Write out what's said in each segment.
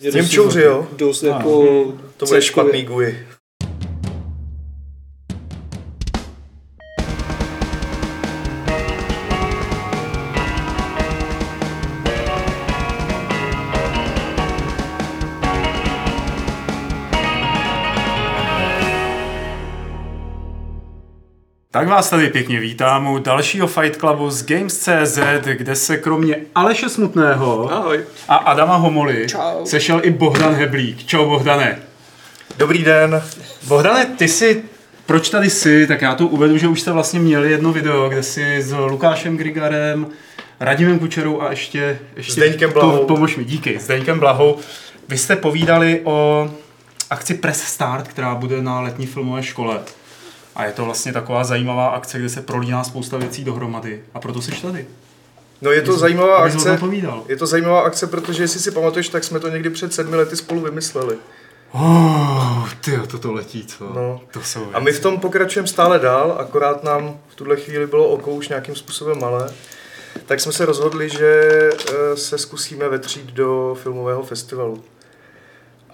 Němčouři, jo? Dost jako... To bude špatný GUI. Tak vás tady pěkně vítám u dalšího Fight Clubu z Games.cz, kde se kromě Aleše Smutného Ahoj. a Adama Homoly Čau. sešel i Bohdan Heblík. Čau Bohdane. Dobrý den. Bohdane, ty jsi, proč tady jsi, tak já tu uvedu, že už jste vlastně měli jedno video, kde jsi s Lukášem Grigarem, Radimem Kučerou a ještě... ještě Zdeňkem Blahou. Po, pomož mi, díky. Zdeňkem Blahou. Vy jste povídali o akci Press Start, která bude na letní filmové škole. A je to vlastně taková zajímavá akce, kde se prolíná spousta věcí dohromady. A proto jsi tady. No je to zajímavá o tom akce. Je to zajímavá akce, protože jestli si pamatuješ, tak jsme to někdy před sedmi lety spolu vymysleli. Oh, ty toto letí, co? No. To jsou A my v tom pokračujeme stále dál, akorát nám v tuhle chvíli bylo oko už nějakým způsobem malé. Tak jsme se rozhodli, že eh, se zkusíme vetřít do filmového festivalu.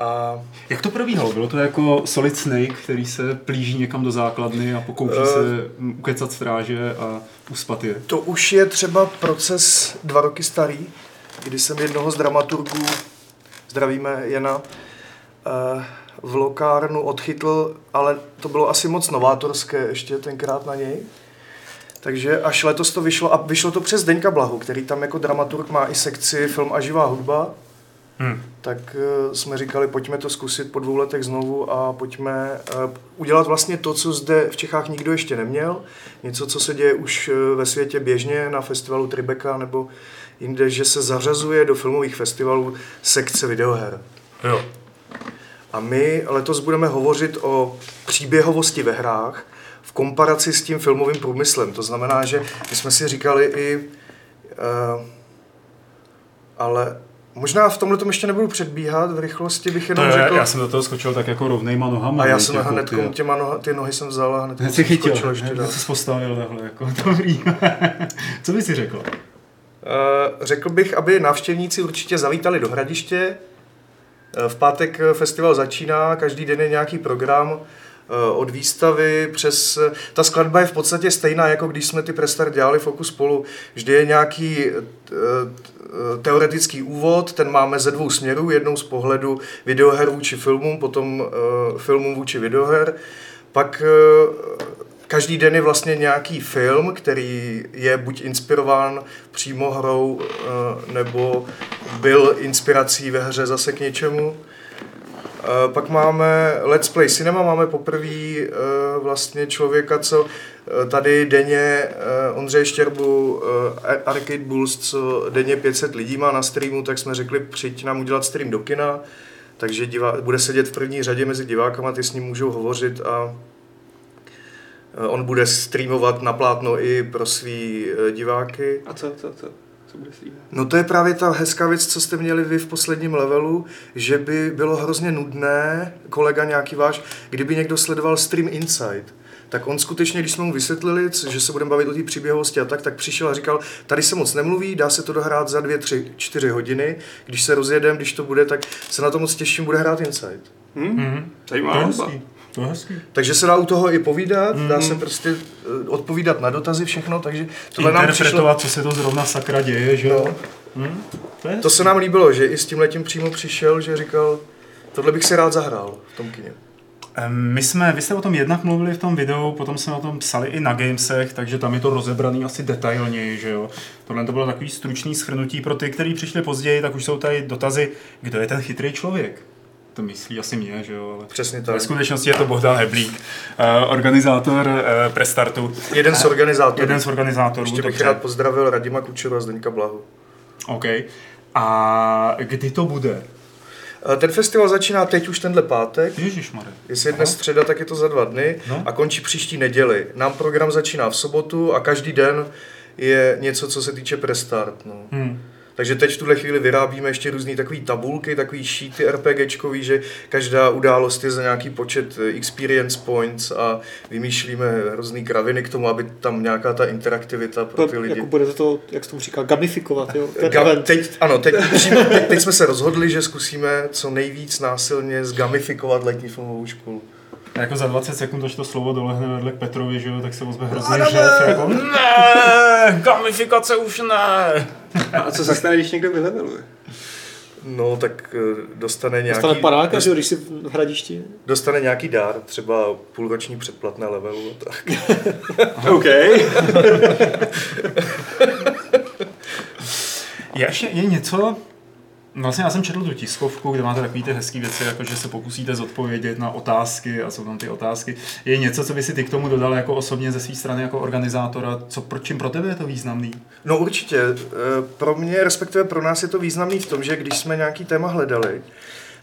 A Jak to probíhalo? Bylo to jako Solid Snake, který se plíží někam do základny a pokouší Eh. se ukecat stráže a uspat je. to už je třeba proces dva roky starý, kdy jsem jednoho z dramaturgů, zdravíme Jana, eh, v lokárnu odchytl, ale to bylo asi moc novátorské ještě tenkrát na něj. Takže až letos to vyšlo, a vyšlo to přes Deňka Blahu, který tam jako dramaturg má i sekci film a živá hudba, Hm. tak eh, jsme říkali, pojďme to zkusit po dvou letech znovu a pojďme eh, udělat vlastně to, co zde v Čechách nikdo ještě neměl. Něco, co se děje už eh, ve světě běžně na festivalu Tribeca nebo jinde, že se zařazuje do filmových festivalů sekce videoher. Jo. A my letos budeme hovořit o příběhovosti ve hrách v komparaci s tím filmovým průmyslem. To znamená, že my jsme si říkali i, uh, ale možná v tomhle tom ještě nebudu předbíhat, v rychlosti bych To jenom je, řekl. já jsem do toho skočil tak jako rovnejma nohama. a já jsem jako hned ty- těma noha, ty nohy jsem vzal a hned jsem chytil, skočil ještě dál. jsi postavil takhle, jako dobrý. Co bys si řekl? Eh, Řekl bych, aby návštěvníci určitě zavítali do Hradiště. Eh, V pátek festival začíná, každý den je nějaký program od výstavy přes... eh, Ta skladba je v podstatě stejná, jako když jsme ty Prestar dělali Focus spolu. Vždy je nějaký eh, eh, teoretický úvod, ten máme ze dvou směrů, jednou z pohledu videoher vůči filmům, potom eh, filmům vůči videoher. Pak eh, každý den je vlastně nějaký film, který je buď inspirován přímo hrou, eh, nebo byl inspirací ve hře zase k něčemu. Eh, Pak máme Let's Play Cinema, máme poprvé eh, vlastně člověka, co eh, tady denně Ondřej Štěrbu, Arcade Bulls, co denně 500 lidí má na streamu, tak jsme řekli, přijď nám udělat stream do kina, takže divá, bude sedět v první řadě mezi divákama, ty s ním můžou hovořit a on bude streamovat na plátno i pro svý diváky. A co, co, co? No to je právě ta hezká věc, co jste měli vy v posledním levelu, že by bylo hrozně nudné, kolega nějaký váš, kdyby někdo sledoval stream Inside. Tak on skutečně, když jsme mu vysvětlili, že se budeme bavit o té příběhovosti a tak, tak přišel a říkal, tady se moc nemluví, dá se to dohrát za dvě, tři, čtyři hodiny, když se rozjedem, když to bude, tak se na to moc těším, bude hrát Inside. Hm? Mhm. To Zajímavá. To je hezký. Takže se dá u toho i povídat, Mhm. dá se prostě eh, odpovídat na dotazy, všechno, takže tohle nám přišlo, Interpretovat, co se to zrovna sakra děje, že jo? No. Hm? To je to se nám líbilo, že i s tím letím přímo přišel, že říkal, tohle bych si rád zahrál v tom kině. My jsme, vy jste o tom jednak mluvili v tom videu, potom jsme o tom psali i na Gamesech, takže tam je to rozebraný asi detailněji, že jo. Tohle to bylo takový stručný schrnutí pro ty, kteří přišli později, tak už jsou tady dotazy, kdo je ten chytrý člověk. To myslí asi mě, že jo, ale Přesně ve tak. skutečnosti je to Bohdan Heblík, eh, organizátor eh, Prestartu, Jeden z organizátorů. jeden z organizátorů. Ještě bych dobře. rád pozdravil Radima Kučera a Zdeňka Blahu. OK. A kdy to bude? Eh, Ten festival začíná teď už tenhle pátek. Ježišmarja. Jestli je dnes středa, tak je to za dva dny No. a končí příští neděli. Nám program začíná v sobotu a každý den je něco, co se týče prestart. No. Hmm. Takže teď v tuhle chvíli vyrábíme ještě různé takové tabulky, takové sheety RPGčkový, že každá událost je za nějaký počet eh, experience points a vymýšlíme různé kraviny k tomu, aby tam nějaká ta interaktivita pro ty lidi. Jako budete to, jak se tomu říká, gamifikovat, jo? Ten Ga- event. teď, ano, teď, teď, teď jsme se rozhodli, že zkusíme co nejvíc násilně zgamifikovat letní filmovou školu. A jako za 20 sekund, až to slovo dolehne vedle k Petrovi, že jo, tak se ozve hrozný řev, jako ne, gamifikace už ne. A co se stane, když někdo vyleveluje? No, tak eh, dostane nějaký, Dostane panáka, dost- že když jsi v hradišti. dostane nějaký dár, třeba půlroční předplatné levelu. a Tak. OK. Je, ještě, je něco, Vlastně já jsem četl tu tiskovku, kde máte takové ty hezké věci, jako že se pokusíte zodpovědět na otázky a jsou tam ty otázky. Je něco, co by si ty k tomu dodal jako osobně ze své strany jako organizátora? Co, pro, čím pro tebe je to významný? No určitě. Eh, Pro mě, respektive pro nás je to významný v tom, že když jsme nějaký téma hledali,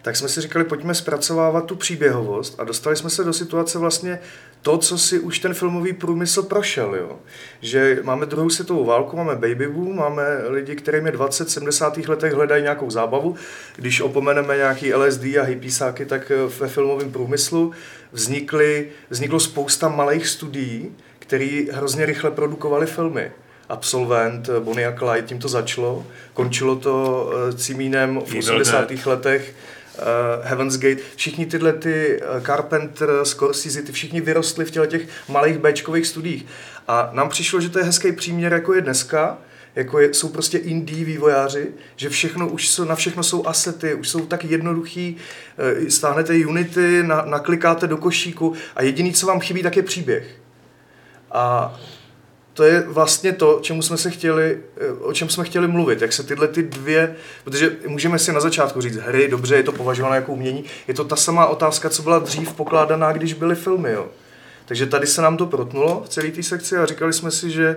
tak jsme si říkali, pojďme zpracovávat tu příběhovost a dostali jsme se do situace vlastně to, co si už ten filmový průmysl prošel. Jo? Že máme druhou světovou válku, máme baby boom, máme lidi, kterým je 20, 70. letech hledají nějakou zábavu. Když opomeneme nějaký LSD a hippiesáky, tak eh, ve filmovém průmyslu vznikly, vzniklo spousta malých studií, které hrozně rychle produkovaly filmy absolvent eh, Bonnie a Clyde, tím to začalo. Končilo to eh, Cimínem v Evil 80. letech. Uh, Heaven's Gate, všichni tyhle ty uh, Carpenter, Scorsese, ty všichni vyrostli v těle těch malých Bčkových studiích. A nám přišlo, že to je hezký příměr, jako je dneska, jako je, jsou prostě indie vývojáři, že všechno už jsou, na všechno jsou asety, už jsou tak jednoduchý, eh, stáhnete Unity, na, naklikáte do košíku a jediný, co vám chybí, tak je příběh. A to je vlastně to, čemu jsme se chtěli, eh, o čem jsme chtěli mluvit, jak se tyhle ty dvě, protože můžeme si na začátku říct, hry, dobře, je to považováno jako umění, je to ta samá otázka, co byla dřív pokládaná, když byly filmy, jo. Takže tady se nám to protnulo v celé té sekci a říkali jsme si, že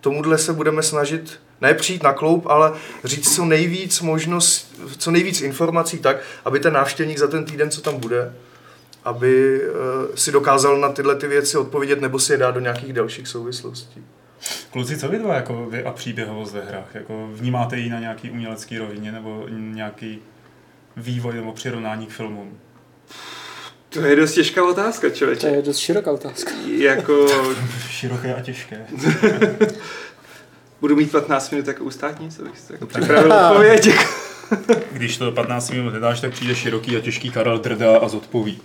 tomuhle se budeme snažit ne přijít na kloup, ale říct co nejvíc možnost, co nejvíc informací tak, aby ten návštěvník za ten týden, co tam bude, aby eh, si dokázal na tyhle ty věci odpovědět nebo si je dát do nějakých dalších souvislostí. Kluci, co vy dva jako vy a příběhovost ve hrách? Jako vnímáte ji na nějaký umělecký rovině nebo nějaký vývoj nebo přirovnání k filmům? To je dost těžká otázka, To člověče. je dost široká otázka. Jako, Široké a těžké. budu mít 15 minut jako u státnice, abych si jako Tak. připravil odpověď. Když to do 15 minut nedáš, tak přijde široký a těžký Karel Drda a zodpoví.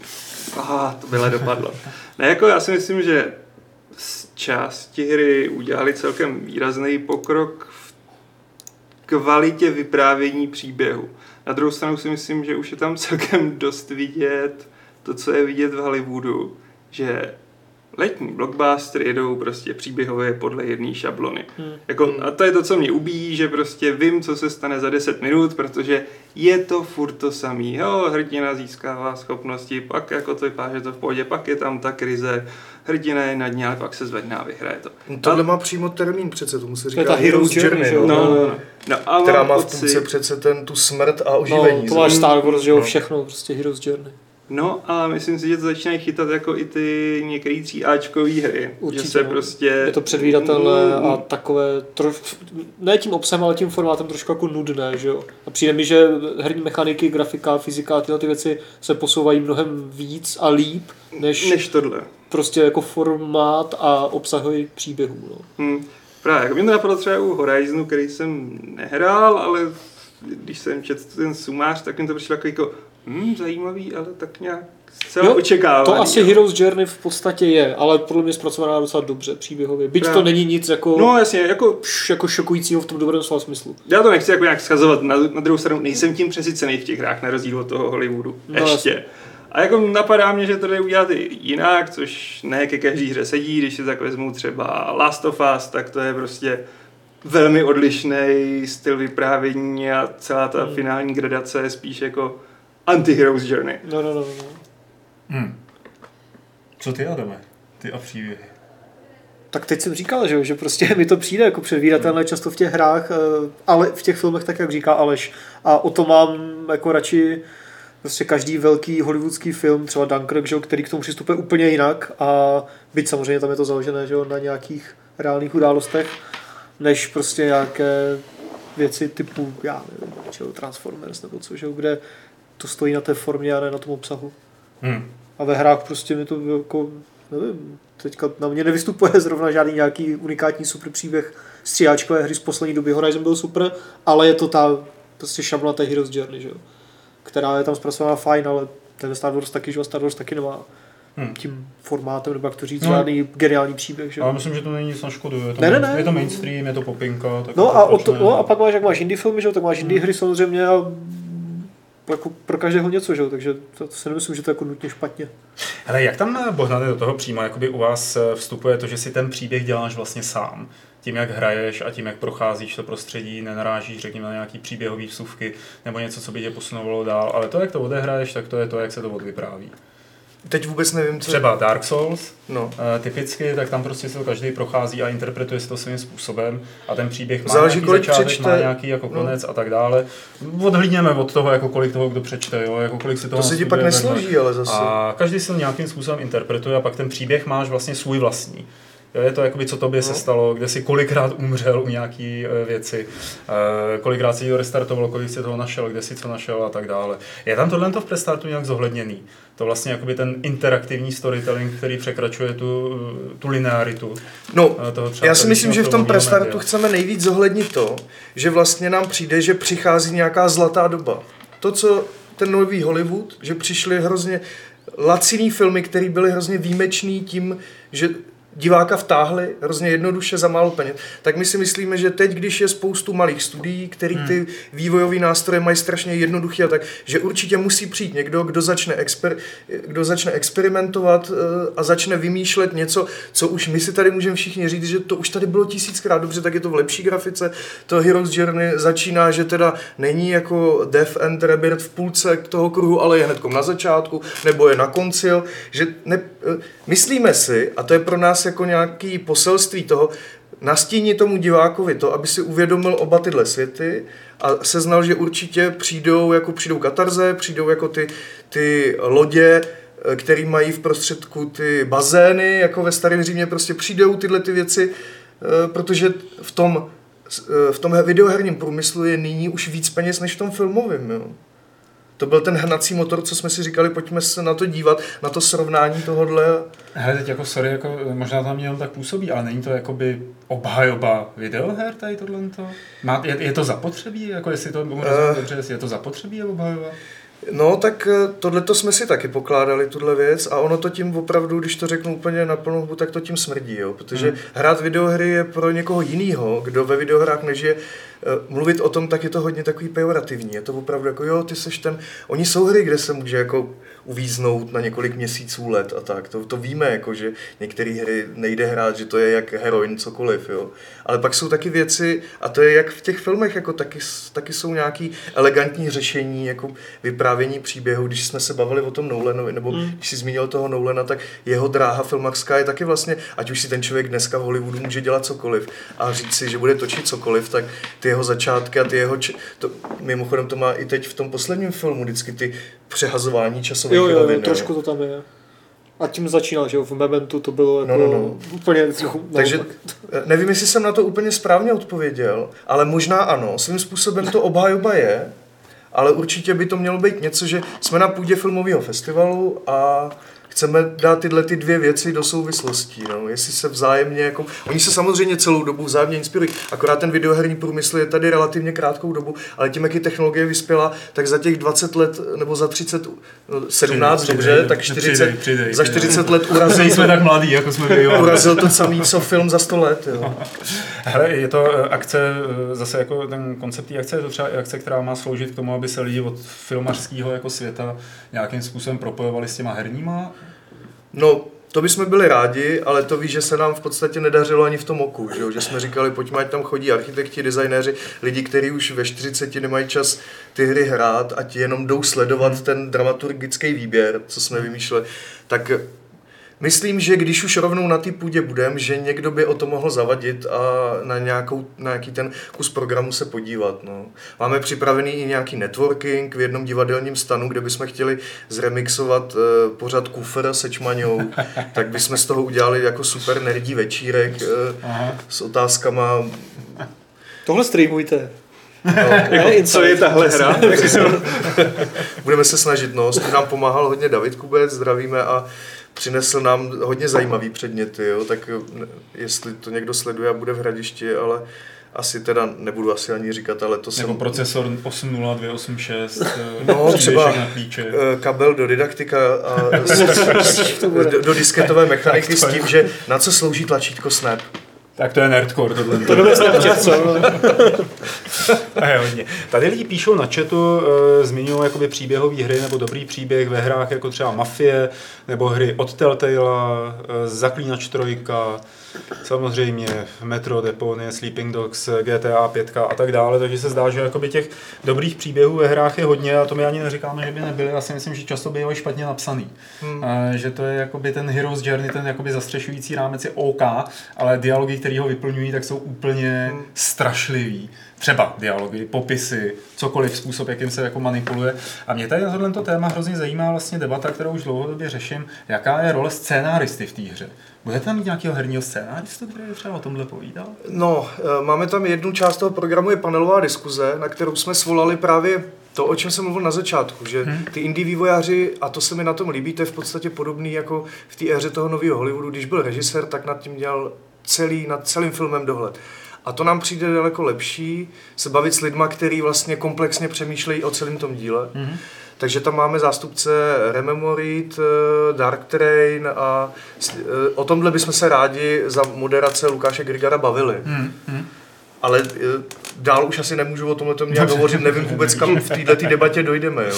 Aha, to byla dopadlo. Ne, jako já si myslím, že z části hry udělali celkem výrazný pokrok v kvalitě vyprávění příběhu. Na druhou stranu si myslím, že už je tam celkem dost vidět to, co je vidět v Hollywoodu, že letní blockbustery jedou prostě příběhově podle jedné šablony. Hmm. Jako, a to je to, co mě ubíjí, že prostě vím, co se stane za 10 minut, protože je to furt to samý. Jo, hrdina získává schopnosti, pak jako to vypadá, že to v pohodě, pak je tam ta krize, hrdina je na dně, ale pak se zvedne a vyhraje to. No, tohle má přímo termín přece, tomu se To říká je ta Hero's Journey, že jo? no, No, no, no. no a která má v půlce přece ten, tu smrt a No, oživení. to máš? Star Wars, že jo, No. všechno, prostě Hero's Journey. No a myslím si, že to začínají chytat jako i ty některé tříáčkové hry. Určitě, že se no. prostě... Je to předvídatelné Mm, a takové, troš, ne tím obsahem, ale tím formátem trošku jako nudné, že jo. A přijde mi, že herní mechaniky, grafika, fyzika a tyhle ty věci se posouvají mnohem víc a líp, než, Než tohle. prostě jako formát a obsahový příběhů, no. Hmm. Právě, jako mě to napadlo třeba u Horizonu, který jsem nehrál, ale když jsem četl ten sumář, tak mi to přišlo jako, jako hm, zajímavý, ale tak nějak zcela Jo, očekávaný. To asi jo. Hero's Journey v podstatě je, ale podle mě zpracovaná docela dobře příběhově. Byť Právě. to není nic jako, No jasně, jako š, jako šokujícího v tom dobrém slova smyslu. já to nechci jako nějak schazovat, na, na druhou stranu nejsem tím přesycený v těch hrách, na rozdíl od toho Hollywoodu. No, Ještě. A jako napadá mě, že to jde udělat i jinak, což ne ke každý hře sedí, když si tak vezmu třeba Last of Us, tak to je prostě velmi odlišný styl vyprávění a celá ta Hmm. finální gradace je spíš jako anti-hero's journey. No, no, no, no. Hmm. Co ty, Adame? Ty a příběhy. Tak teď jsem říkal, že, jo, že prostě mi to přijde jako předvídatelné často v těch hrách, eh, ale v těch filmech tak, jak říká Aleš. A o to mám jako radši prostě každý velký hollywoodský film, třeba Dunkirk, že, jo, který k tomu přistupuje úplně jinak a byť samozřejmě tam je to založené že, jo, na nějakých reálných událostech, než prostě nějaké věci typu, já nevím, čeho, Transformers nebo co, že, jo, kde to stojí na té formě a ne na tom obsahu. Hmm. A ve hrách prostě mi to jako, nevím, teďka na mě nevystupuje zrovna žádný nějaký unikátní super příběh stříháčkové hry z poslední doby. Horizon byl super, ale je to ta prostě šablona té Heroes Journey, že jo? která je tam zpracovaná fajn, ale ten Star Wars taky, že? Star Wars taky nemá Hmm. tím formátem, nebo jak to říct, No. žádný geniální příběh, že Ale myslím, že to není nic na škodu. Je to, Ne, ne, ne. je to mainstream, je to popinka. Tak No jako a, to, ne? no a pak máš, jak máš indie filmy, že jo, tak máš Hmm. indie hry samozřejmě a jako pro každého něco, že takže to, to si nemyslím, že to je jako nutně špatně. Hele, jak tam, eh, Bohnane, do toho přímo jakoby u vás eh, vstupuje to, že si ten příběh děláš vlastně sám? Tím, jak hraješ a tím, jak procházíš to prostředí, nenarážíš, řekněme, na nějaký příběhový vsuvky nebo něco, co by tě posunovalo dál. Ale to, jak to odehraješ, tak to je to, jak se to odvypráví. Teď vůbec nevím, co... Třeba Dark Souls, No. eh, typicky, tak tam prostě se to každý prochází a interpretuje si to svým způsobem a ten příběh má Záleží, nějaký kolik začátek, přečte. má nějaký jako No. konec a tak dále. Odhlídněme od toho, jako kolik toho kdo přečte, jo? jako kolik si toho To se ti pak nesloží, ale zase. A každý si to nějakým způsobem interpretuje a pak ten příběh máš vlastně svůj vlastní. Jo, je to jakoby, co tobě se No. stalo, kde si kolikrát umřel u nějaký e, věci, e, kolikrát si to restartovalo, kolik si toho našel, kde si co našel a tak dále. Je tam tohle v prestartu nějak zohledněný? To vlastně jakoby ten interaktivní storytelling, který překračuje tu, tu linearitu. No, toho třeba já si myslím, že v tom prestartu chceme nejvíc zohlednit to, že vlastně nám přijde, že přichází nějaká zlatá doba. To, co ten nový Hollywood, že přišly hrozně laciný filmy, které byly hrozně výjimečný tím, že diváka vtáhli hrozně jednoduše za málo peněz, tak my si myslíme, že teď, když je spoustu malých studií, který ty vývojové nástroje mají strašně jednoduché a tak, že určitě musí přijít někdo, kdo začne, exper, kdo začne experimentovat eh, a začne vymýšlet něco, co už my si tady můžeme všichni říct, že to už tady bylo tisíckrát dobře, tak je to v lepší grafice. To Heroes Journey začíná, že teda není jako Death and Rebirth v půlce toho kruhu, ale je hnedkom na začátku, nebo je na konci, že ne, eh, myslíme si, a to je pro nás jako nějaký poselství toho, nastíní tomu divákovi to, aby si uvědomil oba tyhle světy a seznal, že určitě přijdou jako přijdou katarze, přijdou jako ty, ty lodě, eh, který mají v prostředku ty bazény, jako ve starém Římě, prostě přijdou tyhle ty věci, eh, protože v tom, eh, v tom videoherním průmyslu je nyní už víc peněz než v tom filmovém. Jo. To byl ten hnací motor, co jsme si říkali, pojďme se na to dívat, na to srovnání tohohle. Hele, teď jako sorry, jako, možná tam jenom tak působí, ale není to jakoby obhajoba videoher tady tohle? Má, je, je, to zapotřebí, jako jestli to uh, dobře, jestli je to zapotřebí je obhajoba? No, tak tohle to jsme si taky pokládali, tuhle věc, a ono to tím opravdu, když to řeknu úplně na plnou hubu, tak to tím smrdí, jo? protože Hmm. hrát videohry je pro někoho jiného, kdo ve videohrách nežije, eh, mluvit o tom, tak je to hodně takový pejorativní. Je to opravdu jako, jo, ty seš ten, oni jsou hry, kde se může jako uvíznout na několik měsíců, let a tak. To, to víme, jako, že některé hry nejde hrát, že to je jak heroin, cokoliv, jo. Ale pak jsou taky věci, a to je jak v těch filmech, jako taky, taky jsou nějaký elegantní řešení, jako vyprávění příběhu, když jsme se bavili o tom Nolanovi, nebo Mm. když si zmínil toho Nolana, tak jeho dráha filmařská je taky vlastně, ať už si ten člověk dneska v Hollywoodu může dělat cokoliv a říct si, že bude točit cokoliv, tak ty jeho začátky a ty jeho, č- to, mimochodem to má i teď v tom posledním filmu vždycky ty přehazování časových Jo, jo, jo, trošku to tam je. A tím začínal, že jo, v Mementu to bylo jako No, no, no. úplně Takže eh, nevím, jestli jsem na to úplně správně odpověděl, ale možná ano, svým způsobem to obhajoba je, ale určitě by to mělo být něco, že jsme na půdě filmového festivalu a chceme dát tyhle ty dvě věci do souvislostí, no. jestli se vzájemně, jako, oni se samozřejmě celou dobu vzájemně inspirují, akorát ten videoherní průmysl je tady relativně krátkou dobu, ale tím, jak je technologie vyspěla, tak za těch 20 let, nebo za 30, no, 17, Přidej, dobře, přidej, tak přidej, 40, přidej, za přidej. 40 let urazil Nejsme tak mladí, jako jsme byli. urazil to samý, co film za 100 let. Jo. Hele, je to eh, akce, eh, zase jako ten koncept akce, je to třeba akce, která má sloužit k tomu, aby se lidi od filmařského jako světa nějakým způsobem propojovali s těma herníma. No, to bychom byli rádi, ale to víš, že se nám v podstatě nedařilo ani v tom oku, že, jo? že jsme říkali, pojďme, ať tam chodí architekti, designéři, lidi, kteří už ve 40 nemají čas ty hry hrát, ať jenom jdou sledovat ten dramaturgický výběr, co jsme vymýšleli, tak Myslím, že když už rovnou na té půdě budem, že někdo by o to mohl zavadit a na, nějakou, na nějaký ten kus programu se podívat. No. Máme připravený i nějaký networking v jednom divadelním stanu, kde bychom chtěli zremixovat uh, pořad Kufr se Čmaňou, tak bychom z toho udělali jako super nerdí večírek uh, s otázkama. Tohle streamujte. Jako, co je tahle hra? Budeme se snažit, no. S tím nám pomáhal hodně David Kubec, zdravíme a přinesl nám hodně zajímavý předměty, jo. tak ne- jestli to někdo sleduje a bude v Hradišti, ale asi teda nebudu asi ani říkat, ale to Nebo jsem... procesor 80286, No, přívěšek třeba na klíče. eh, kabel do didaktika a s- do, do disketové mechaniky s tím, že na co slouží tlačítko Snap. Tak to je nerdcore tohle. To nové Snapchat, co? Je hodně. Tady lidi píšou na chatu, e, zmiňují jakoby příběhové hry nebo dobrý příběh ve hrách jako třeba Mafie, nebo hry od Telltale, e, Zaklínač trojka, samozřejmě Metro, Deponie, Sleeping Dogs, GTA 5 a tak dále, takže se zdá, že jakoby těch dobrých příběhů ve hrách je hodně a to my ani neříkáme, že by nebyly, já si myslím, že často bývají špatně napsaný. Hmm. E, že to je jakoby ten Hero's Journey, ten jakoby zastřešující rámec je OK, ale dialogy, které ho vyplňují, tak jsou úplně hmm. strašlivý. Třeba dialogy, popisy, cokoliv, způsob, jakým se jako manipuluje. A mě tady na tohle téma hrozně zajímá vlastně debata, kterou už dlouhodobě řeším, jaká je role scénáristy v té hře. Budete tam mít nějakého herního scénáristu, který třeba o tomhle povídal? No, eh, máme tam jednu část toho programu, je panelová diskuze, na kterou jsme svolali právě to, o čem jsem mluvil na začátku, že ty indie vývojáři, a to se mi na tom líbí, to je v podstatě podobný jako v té éře toho nového Hollywoodu, když byl režisér, tak nad tím dělal celý, nad celým filmem dohled. A to nám přijde daleko lepší, se bavit s lidma, který vlastně komplexně přemýšlejí o celém tom díle. Mm-hmm. Takže tam máme zástupce Rememorit, eh, Dark Train a eh, o tomhle bychom se rádi za moderace Lukáše Grigara bavili. Hmm. Ale eh, dál už asi nemůžu o tomhle tom nějak hovořit, nevím vůbec, kam v této debatě dojdeme. Jo?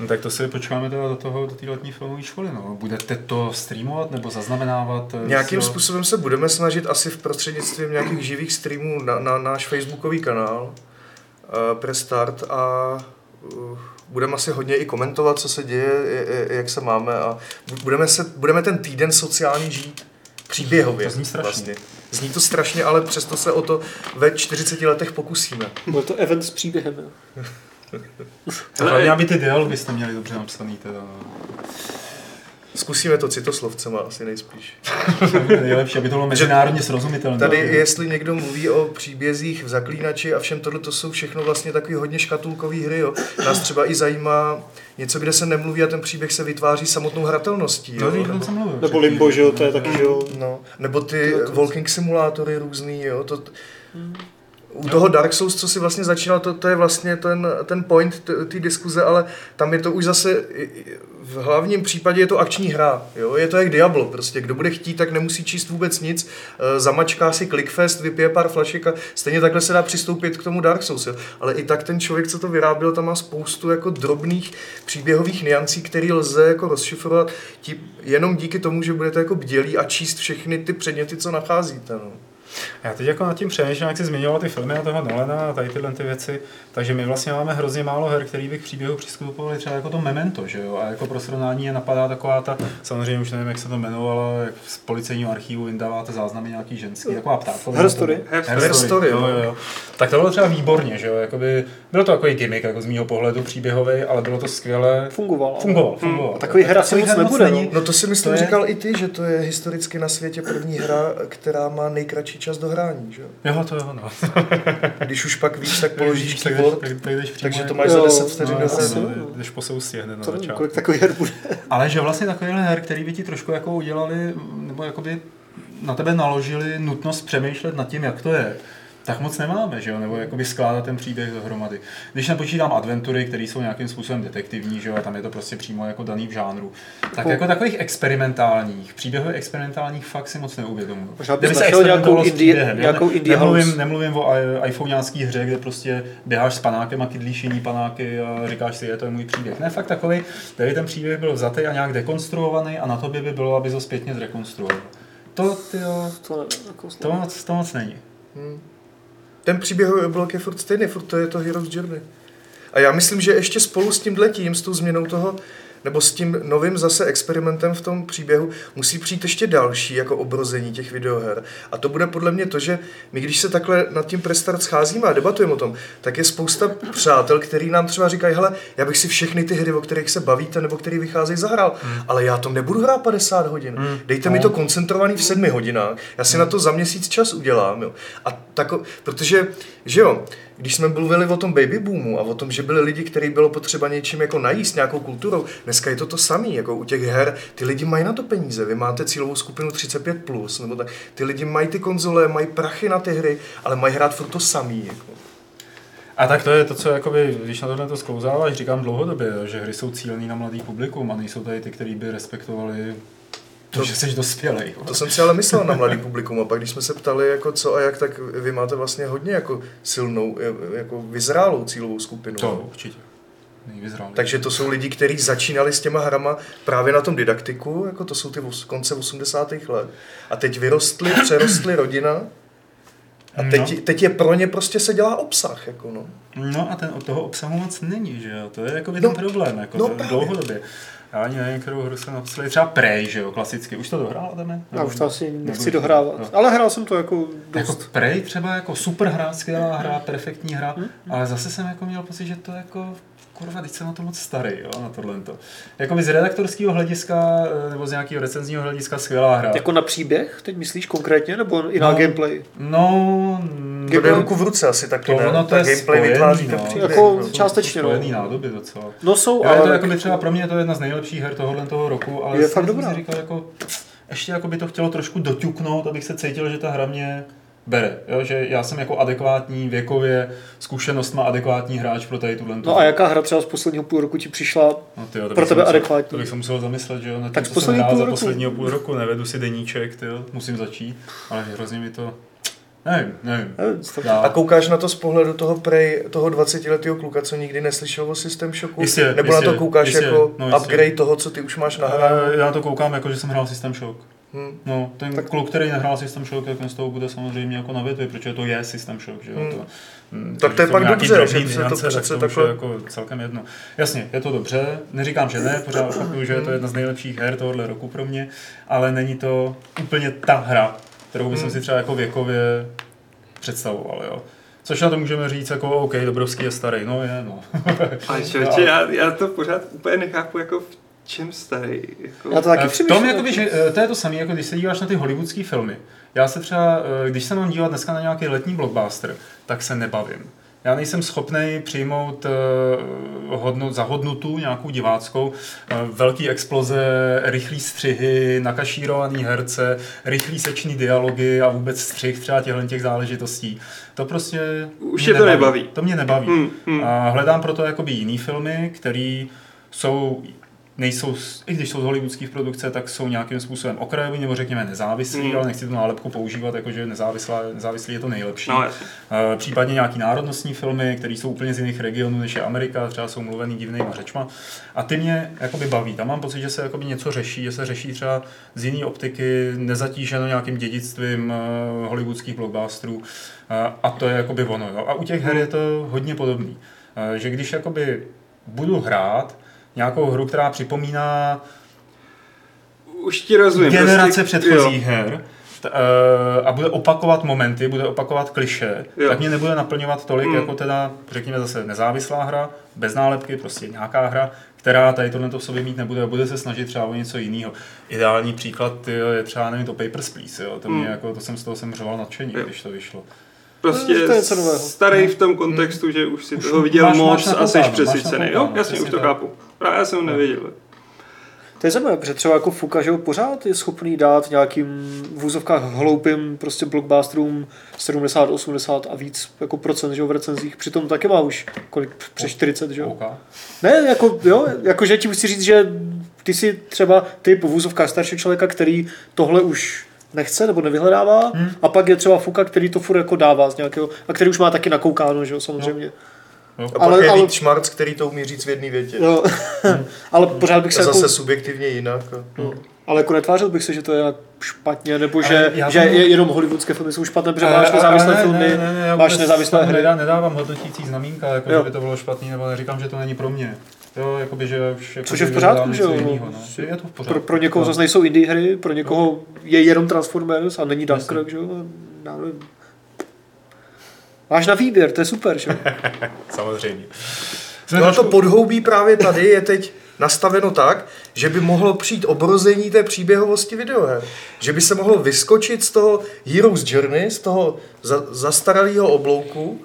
No, tak to si počkáme teda do toho, do té letní filmové školy. No. Budete to streamovat nebo zaznamenávat? Nějakým vysílat? způsobem se budeme snažit asi v prostřednictvím nějakých živých streamů na, na náš facebookový kanál uh, Prestart a uh, budeme asi hodně i komentovat, co se děje, jak se máme a bu- budeme, se, budeme ten týden sociální žít příběhově. To zní strašně. Vlastně. Zní to strašně, ale přesto se o to ve 40 letech pokusíme. Byl to event s příběhem, jo. Hlavně, aby ty dialogy jste měli dobře napsaný. Teda. Zkusíme to citoslovcema asi nejspíš. Nejlepší, aby to bylo mezinárodně srozumitelné. Tady, jestli někdo mluví o příbězích v Zaklínači a všem tohle, to jsou všechno vlastně takové hodně škatulkové hry. Jo. Nás třeba i zajímá něco, kde se nemluví a ten příběh se vytváří samotnou hratelností. No, Jo. teď jsem mluvil. Nebo Limbo, že jo, to je taky, že jo. No, nebo ty walking simulátory různý, jo, to, u toho Dark Souls, co si vlastně začínal, to, to je vlastně ten, ten point té diskuze, ale tam je to už zase, v hlavním případě je to akční hra, jo? je to jak Diablo, prostě kdo bude chtít, tak nemusí číst vůbec nic, eh, zamačká si clickfest, vypije pár flašek a stejně takhle se dá přistoupit k tomu Dark Souls, jo? ale i tak ten člověk, co to vyráběl, tam má spoustu jako drobných příběhových niancí, které lze jako rozšifrovat tí, jenom díky tomu, že budete jako bdělí a číst všechny ty předměty, co nacházíte. No. Já teď jako nad tím přemýšlím, jak jsi zmiňoval ty filmy a toho Nolana a tady tyhle ty věci, takže my vlastně máme hrozně málo her, který by k příběhu přistupovali třeba jako to Memento, že jo? A jako pro srovnání je napadá taková ta, samozřejmě už nevím, jak se to jmenovalo, jak z policejního archivu vyndáváte záznamy nějaký ženský, taková ptáková. Her Story. Her Story, jo, no. jo, jo. Tak to bylo třeba výborně, že jo? Jakoby, bylo to takový gimmick, jako z mýho pohledu příběhový, ale bylo to skvěle. Fungovalo. Fungoval, fungoval. A takový asi Takových moc her nebude, no. No to si myslím, To je- říkal i ty, že to je historicky na světě první hra, která má nejkratší čas dohrání, že? jo? Jo, to jo, no. Když už pak víš, tak položíš tak, keyboard, tak, tak přímo takže to máš za Jo, 10 vteřin no, no. no, jdeš po soustě hned na To začátku. kolik takových her bude. Ale že vlastně takovýhle her, který by ti trošku jako udělali, nebo jakoby na tebe naložili nutnost přemýšlet nad tím, jak to je, tak moc nemáme, že jo? nebo jakoby skládat ten příběh dohromady. Když nepočítám adventury, které jsou nějakým způsobem detektivní, že jo? a tam je to prostě přímo jako daný v žánru, tak Po- jako takových experimentálních, příběhově experimentálních fakt si moc neuvědomuji. Kdyby se experimentovalo s příběhem, nějakou indie nemluvím, nemluvím o iPhoneácký hře, kde prostě běháš s panákem a kydlíš jiný panáky a říkáš si, je to je můj příběh. Ne, fakt takový, tady ten příběh byl vzatý a nějak dekonstruovaný a na tobě by bylo, aby to zpětně zrekonstruoval. To, tyjo, To jako to, moc, to moc není. Ten příběhový blok je furt stejný, furt to je to Hero's Journey. A já myslím, že ještě spolu s tím letím, s tou změnou toho, nebo s tím novým zase experimentem v tom příběhu, musí přijít ještě další jako obrození těch videoher. A to bude podle mě to, že my když se takhle nad tím Prestart scházíme a debatujeme o tom, tak je spousta přátel, který nám třeba říkají, hele, já bych si všechny ty hry, o kterých se bavíte nebo které vycházejí, zahrál, hmm. ale já to nebudu hrát 50 hodin. Hmm. Dejte mi to koncentrovaný v sedmi hodinách, já si na to za měsíc čas udělám. Jo. A tako, protože, že jo, když jsme mluvili o tom baby boomu a o tom, že byli lidi, kteří bylo potřeba něčím jako najíst, nějakou kulturou, dneska je to to samé, jako u těch her, ty lidi mají na to peníze, vy máte cílovou skupinu 35+, plus, nebo tak, ty lidi mají ty konzole, mají prachy na ty hry, ale mají hrát furt to samý. Jako. A tak to je to, co jakoby, když na tohle to sklouzáváš, říkám dlouhodobě, že hry jsou cílený na mladý publikum a nejsou tady ty, kteří by respektovali to, že jsi dospělej. To jsem si ale myslel na mladý publikum a pak když jsme se ptali, jako co a jak, tak vy máte vlastně hodně jako silnou, jako vyzrálou cílovou skupinu. To určitě. Nejvyzrálej. Takže to jsou lidi, kteří začínali s těma hrama právě na tom didaktiku, jako to jsou ty konce 80. let. A teď vyrostli, přerostli rodina a teď, no. teď je pro ně prostě se dělá obsah. Jako no. no a ten od toho obsahu moc není, že jo? To je jako no, ten problém, jako no, dlouhodobě. Já ani nevím, kterou hru jsem napsal. Třeba Prey, že jo, klasicky. Už to dohrál, ne? Já už to asi nechci dohrávat. No. Ale hrál jsem to jako dost. Jako Prey třeba jako super hra, skvělá hra, perfektní hra, hmm. ale zase jsem jako měl pocit, že to jako kurva, teď jsem na to moc starý, jo, na tohle. Jako z redaktorského hlediska eh, nebo z nějakého recenzního hlediska skvělá hra. Jako na příběh, teď myslíš konkrétně, nebo i na no, gameplay? No, to ruku v ruce asi taky, to, ne? No, to je gameplay spojený, vytváří no. příběh. Jako no. částečně, no. Nádoby docela. No jsou, jo, ale... Je to jako by třeba pro mě to je jedna z nejlepších her tohohle toho roku, ale je fakt dobrá. si říkal jako, ještě jako by to chtělo trošku doťuknout, abych se cítil, že ta hra mě bere. Jo? Že já jsem jako adekvátní věkově, zkušenostma adekvátní hráč pro tady tuhle. No a jaká hra třeba z posledního půl roku ti přišla no, tyjo, pro tebe musel, adekvátní? To bych se musel zamyslet, že jo, na tak tím, co jsem hrál za posledního půl roku, nevedu si deníček, tyjo, musím začít, ale hrozně mi to Nevím, nevím. A koukáš na to z pohledu toho prej, toho 20-letého kluka, co nikdy neslyšel o System Shocku? Jistě, Nebo jistě, na to koukáš jistě, jako no, upgrade toho, co ty už máš nahráno? Já na to koukám jako, že jsem hrál System Shock. Hmm. No, ten tak... kluk, který nehrál System Shock, tak ten z toho bude samozřejmě jako na větvi, protože to je System Shock, že jo. Hmm. To, hmm, tak to je pak dobře, že se to přece takhle... jako celkem jedno. Jasně, je to dobře, neříkám, že ne, pořád opakuju, že je to hmm. jedna z nejlepších her tohohle roku pro mě, ale není to úplně ta hra, kterou bych hmm. si třeba jako věkově představoval, jo. Což na to můžeme říct jako, OK, Dobrovský je starý, no je, no. Ale člověče, já, já to pořád úplně nechápu, jako v čem starý. Jako... Já to taky v tom, jako, že, eh, to je to samé, jako když se díváš na ty hollywoodské filmy. Já se třeba, eh, když se mám dívat dneska na nějaký letní blockbuster, tak se nebavím. Já nejsem schopný přijmout uh, hodnot, za hodnotu nějakou diváckou, uh, velký exploze, rychlý střihy, nakašírovaný herce, rychlý sečný dialogy a vůbec střih třeba těchto těch záležitostí. To prostě Už je to nebaví. nebaví. To mě nebaví. Hmm, hmm. A hledám proto jakoby jiný filmy, které jsou nejsou, i když jsou z hollywoodských produkce, tak jsou nějakým způsobem okrajový nebo řekněme nezávislí, mm. ale nechci tu nálepku používat, jakože nezávislá, nezávislý je to nejlepší. No, Případně nějaký národnostní filmy, které jsou úplně z jiných regionů než je Amerika, třeba jsou mluvený divnýma řečma. A ty mě jakoby baví. Tam mám pocit, že se jakoby něco řeší, že se řeší třeba z jiné optiky, nezatíženo nějakým dědictvím uh, hollywoodských blockbusterů. Uh, a to je jakoby ono. Jo. A u těch her je to hodně podobný. Že když jakoby budu hrát, nějakou hru, která připomíná už ti rozumím. generace prostě, předchozích jo. her t, uh, a bude opakovat momenty, bude opakovat kliše, jo. tak mě nebude naplňovat tolik, mm. jako teda, řekněme zase, nezávislá hra, bez nálepky, prostě nějaká hra, která tady tohle to v sobě mít nebude a bude se snažit třeba o něco jiného. Ideální příklad je třeba, nevím, to Papers, Please, jo. To, mě, mm. jako, to jsem z toho jsem řval nadšení, jo. když to vyšlo prostě no, to je starý v tom kontextu, že už si už toho viděl máš, moc máš a jsi přesycený. Jo, jasně, už to chápu. A já jsem ho nevěděl. To je zajímavé, protože třeba jako Fuka, že pořád je schopný dát nějakým v úzovkách hloupým prostě blockbusterům 70, 80 a víc jako procent, že v recenzích. Přitom taky má už kolik, přes 40, že jo? Okay. Ne, jako, jo, jako že ti musí říct, že ty si třeba typ v úzovkách staršího člověka, který tohle už nechce nebo nevyhledává hmm. a pak je třeba Fuka, který to furt jako dává z nějakého, a který už má taky nakoukáno, že jo, samozřejmě. No. No. A ale, pak je ale, Šmarc, který to umí říct v jedné větě. Jo. hmm. ale pořád bych se... A zase jako, subjektivně jinak. No. Ale jako netvářil bych se, že to je špatně, nebo že, že je, jenom hollywoodské filmy jsou špatné, protože máš nezávislé filmy, ne, ne, ne, máš nezávislé hry. Nedávám hodnotící znamínka, jako že by to bylo špatný, nebo neříkám, že to není pro mě. Jo, jakoby, že už jako Což je v pořádku, že jo? no. Je to v pořádku. Pro, pro někoho no. zase nejsou indie hry, pro někoho no. je jenom Transformers a není Dunkirk, že jo? Máš na výběr, to je super, že jo? Samozřejmě. No a to podhoubí právě tady je teď nastaveno tak, že by mohlo přijít obrození té příběhovosti videoher. Že by se mohlo vyskočit z toho Hero's Journey, z toho za, zastaralého oblouku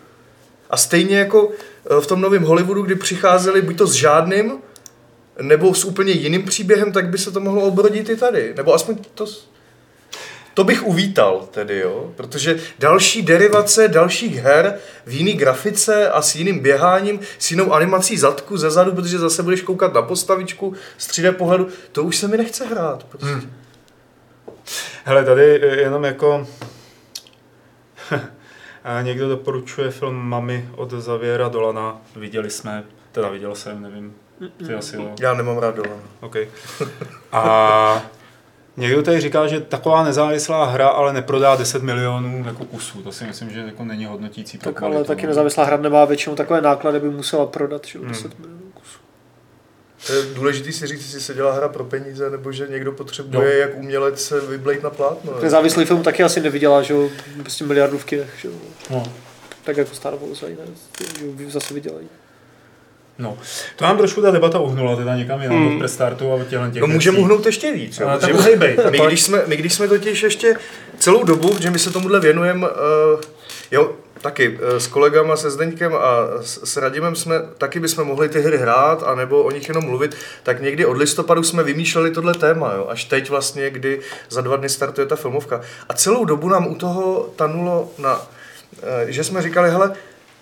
A stejně jako eh, v tom novém Hollywoodu, kdy přicházeli buď to s žádným, nebo s úplně jiným příběhem, tak by se to mohlo obrodit i tady. Nebo aspoň to... To bych uvítal tedy, jo, protože další derivace dalších her v jiný grafice a s jiným běháním, s jinou animací zadku ze zadu, protože zase budeš koukat na postavičku z 3D pohledu, to už se mi nechce hrát. Prostě. Hmm. Hele, tady jenom jako... A někdo doporučuje film Mami od Zaviera Dolana. Viděli jsme, teda viděl jsem, nevím, ty asi jo. Já nemám rád dole. OK. A někdo tady říká, že taková nezávislá hra ale neprodá 10 milionů jako kusů. To si myslím, že jako není hodnotící pro Tak ale kvalitu, taky no. nezávislá hra nemá většinou takové náklady, by musela prodat, že jo, Hmm. 10 milionů kusů. To je důležitý si říct, jestli se dělá hra pro peníze, nebo že někdo potřebuje No. jak umělec se vyblejt na plátno. Nezávislý film taky asi nevydělá, že jo, prostě miliardu v kinech, že jo. No. Tak jako Star Wars a jiné, že jo, zase vydělají. No. To nám trošku ta debata uhnula teda někam jinam Hmm. od prestartu a od těchto těch No můžeme uhnout ještě víc. Jo? Že může být. my, když jsme, my když jsme totiž ještě celou dobu, že my se tomuhle věnujeme, uh, jo, taky uh, s kolegama, se Zdeňkem a s, s Radimem jsme, taky bychom mohli ty hry hrát, anebo o nich jenom mluvit, tak někdy od listopadu jsme vymýšleli tohle téma, jo? až teď vlastně, kdy za dva dny startuje ta filmovka. A celou dobu nám u toho tanulo na, uh, že jsme říkali, hele,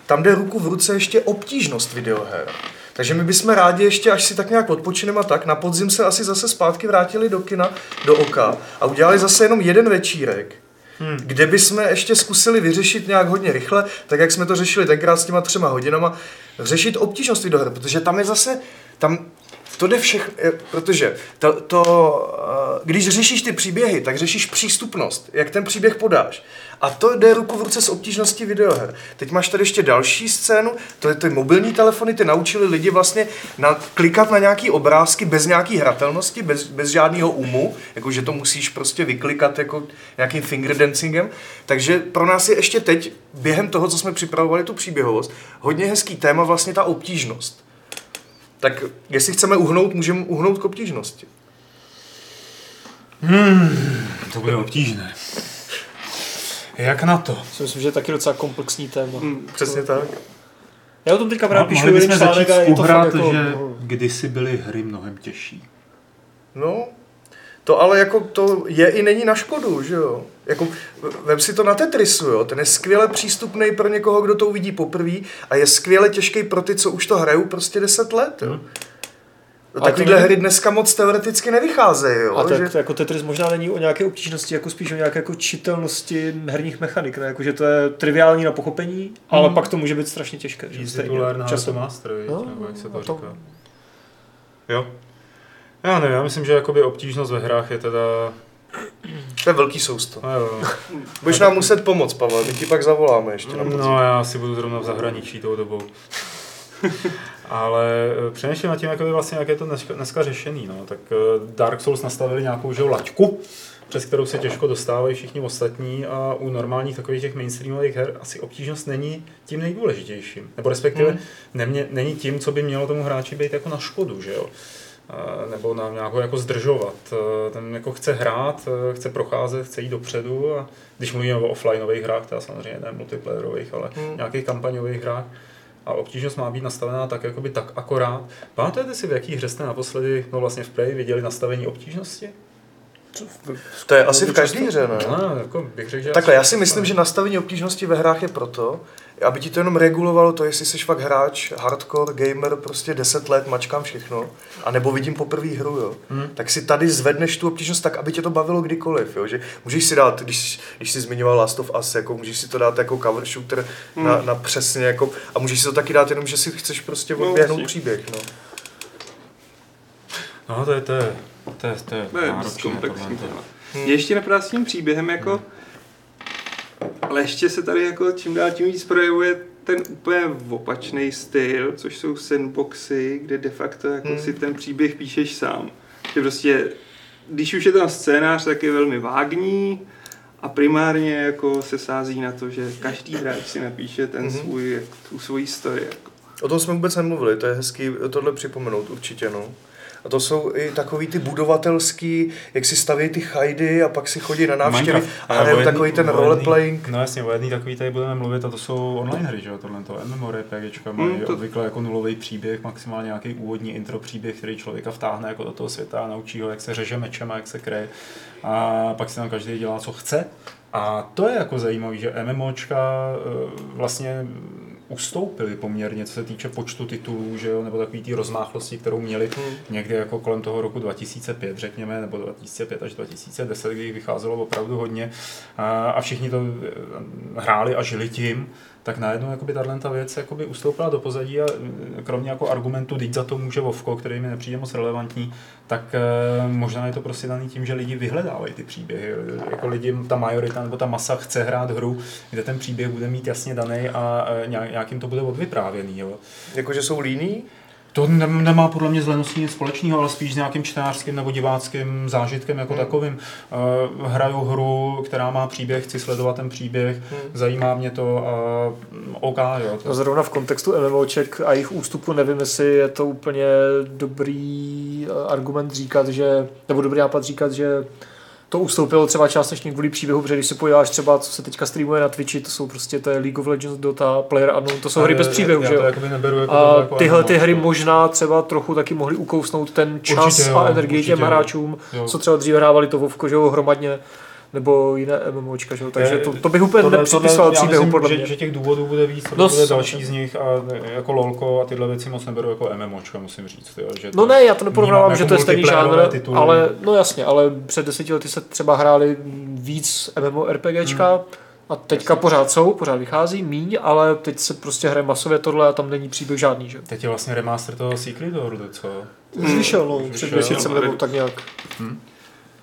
tam jde ruku v ruce ještě obtížnost videoher. Takže my bychom rádi ještě, až si tak nějak odpočineme a tak, na podzim se asi zase zpátky vrátili do kina, do oka a udělali zase jenom jeden večírek, hmm. kde bychom ještě zkusili vyřešit nějak hodně rychle, tak jak jsme to řešili tenkrát s těma třema hodinama, řešit obtížnost videoher, protože tam je zase, tam to jde všechno, protože to, to, eh, když řešíš ty příběhy, tak řešíš přístupnost, jak ten příběh podáš. A to jde ruku v ruce s obtížností videoher. Teď máš tady ještě další scénu, to je ty mobilní telefony, ty naučili lidi vlastně na, klikat na nějaký obrázky bez nějaký hratelnosti, bez, bez žádného umu, jako že to musíš prostě vyklikat jako nějakým fingerdancingem. Takže pro nás je ještě teď, během toho, co jsme připravovali tu příběhovost, hodně hezký téma vlastně ta obtížnost. Tak jestli chceme uhnout, můžeme uhnout k obtížnosti. To bude obtížné. Jak na to? Si myslím, že je taky docela komplexní téma. Hmm. Přesně tak. Já o tom teďka právě píšu mohli jeden bychom začít článek a je to fakt uhrát, jako... že kdysi byly hry mnohem těžší. No, to ale jako to je i není na škodu, že jo. Jako, vem si to na Tetrisu, jo. Ten je skvěle přístupný pro někoho, kdo to uvidí poprvé a je skvěle těžký pro ty, co už to hrajou prostě 10 let, jo. No, Takovýhle není- hry dneska moc teoreticky nevycházejí, jo. A tak že... jako Tetris možná není o nějaké obtížnosti, jako spíš o nějaké jako čitelnosti herních mechanik, ne? Jako, že to je triviální na pochopení, ale pak to může být strašně těžké. Že? Easy to learn how to master? No, nebo jak se to a to- říká. Jo. Já nevím, já myslím, že jakoby obtížnost ve hrách je teda... To je velký sousto. No, jo. Budeš nám muset pomoct, Pavel, my ti pak zavoláme ještě na no já asi budu zrovna v zahraničí tou dobou. Ale eh, přemýšlím nad tím, jak je vlastně, jak je to dneska, dneska řešený. No. Tak eh, Dark Souls nastavili nějakou že, laťku, přes kterou se těžko dostávají všichni ostatní a u normálních takových těch mainstreamových her asi obtížnost není tím nejdůležitějším. Nebo respektive Hmm. nemě, není tím, co by mělo tomu hráči být jako na škodu, že jo. Nebo na nějakou jako zdržovat. Ten jako chce hrát, chce procházet, chce jít dopředu a když mluvíme o offlineových hrách, teda samozřejmě ne multiplayerových, ale Hmm. nějakých kampaňových hrách, a obtížnost má být nastavená tak, jakoby tak akorát. Pamatujete si, v jaký hře jste naposledy, no vlastně v Prey, viděli nastavení obtížnosti? To je asi v každé hře, ne? No, jako bych řekl, že Takhle, já si myslím, že nastavení obtížnosti ve hrách je proto, aby ti to jenom regulovalo to, jestli jsi fakt hráč, hardcore, gamer, prostě 10 let, mačkám všechno, a nebo vidím poprvé hru, jo. Hmm. Tak si tady zvedneš tu obtížnost tak, aby tě to bavilo kdykoliv, jo. Že můžeš si dát, když, když jsi zmiňoval Last of Us, jako můžeš si to dát jako cover shooter na, na, přesně, jako, a můžeš si to taky dát jenom, že si chceš prostě No, odběhnout jasně. příběh, no. No, to je, to je, to je, to je náročné. komplexní tohle. Mě ještě napadá s tím příběhem jako, ale ještě se tady jako čím dál tím víc projevuje ten úplně opačný styl, což jsou sandboxy, kde de facto jako Hmm. si ten příběh píšeš sám. Že prostě, když už je tam scénář, tak je velmi vágní a primárně jako se sází na to, že každý hráč si napíše ten Mhm. svůj, tu svoji story. Jako. O tom jsme vůbec nemluvili, to je hezký tohle připomenout určitě, no. A to jsou i takový ty budovatelský, jak si staví ty chajdy a pak si chodí na návštěvy a hrajou takový ten roleplaying. No jasně, o jedný takový tady budeme mluvit a to jsou online hry, že jo, tohle to MMORPGčka mají Hmm, to- obvykle jako nulový příběh, maximálně nějaký úvodní intro příběh, který člověka vtáhne jako do toho světa a naučí ho, jak se řeže mečem a jak se kreje. A pak si tam každý dělá, co chce. A to je jako zajímavé, že MMOčka eh, vlastně ustoupili poměrně, co se týče počtu titulů, že jo, nebo takový té rozmáchlosti, kterou měli někdy jako kolem toho roku 2005, řekněme, nebo 2005 až 2010, kdy jich vycházelo opravdu hodně. A, a všichni to eh, hráli a žili tím, tak najednou jakoby tahle ta věc jakoby ustoupila do pozadí a eh, kromě jako argumentu, teď za to může Vovko, který mi nepřijde moc relevantní, tak eh, možná je to prostě daný tím, že lidi vyhledávají ty příběhy. Jako lidi, ta majorita nebo ta masa chce hrát hru, kde ten příběh bude mít jasně daný a nějak- nějakým to bude odvyprávěný. Jakože jsou líní? To ne- nemá podle mě s leností nic společného, ale spíš s nějakým čtenářským nebo diváckým zážitkem jako takovým. Uh, hraju hru, která má příběh, chci sledovat ten příběh, zajímá mě to a mm, OK, jo. No To, zrovna v kontextu MMOček a jejich ústupu nevím, jestli je to úplně dobrý eh, argument říkat, že, nebo dobrý nápad říkat, že to ustoupilo třeba částečně kvůli příběhu, protože když se podíváš třeba, co se teďka streamuje na Twitchi, to jsou prostě to je League of Legends, Dota, Player Unknown, to jsou hry bez příběhu, že jo? neberu jako A jako tyhle ty hry možná třeba trochu taky mohly ukousnout ten čas Určitě jo, a energii určitě těm hráčům, Jo. co třeba dříve hrávali to Vovko, že jo, hromadně, nebo jiné MMOčka, že jo? Takže to, to bych úplně Tohle- nepřipisoval tohle- příběhu, myslím, podle že, mě. že těch důvodů bude víc, to No, bude další z nich a jako LOLko a tyhle věci moc neberu jako MMOčka, musím říct. Jo, že No ne, já to neporovnávám, jako že to je stejný žánr, tituly. ale no jasně, ale před deseti lety se třeba hráli víc MMORPGčka Hmm. a teďka pořád jsou, pořád vychází, míň, ale teď se prostě hraje masově tohle a tam není příběh žádný, že? Teď je vlastně remaster toho Secret Worldu, co? Už vyšel, no, před měsícem nebo tak nějak.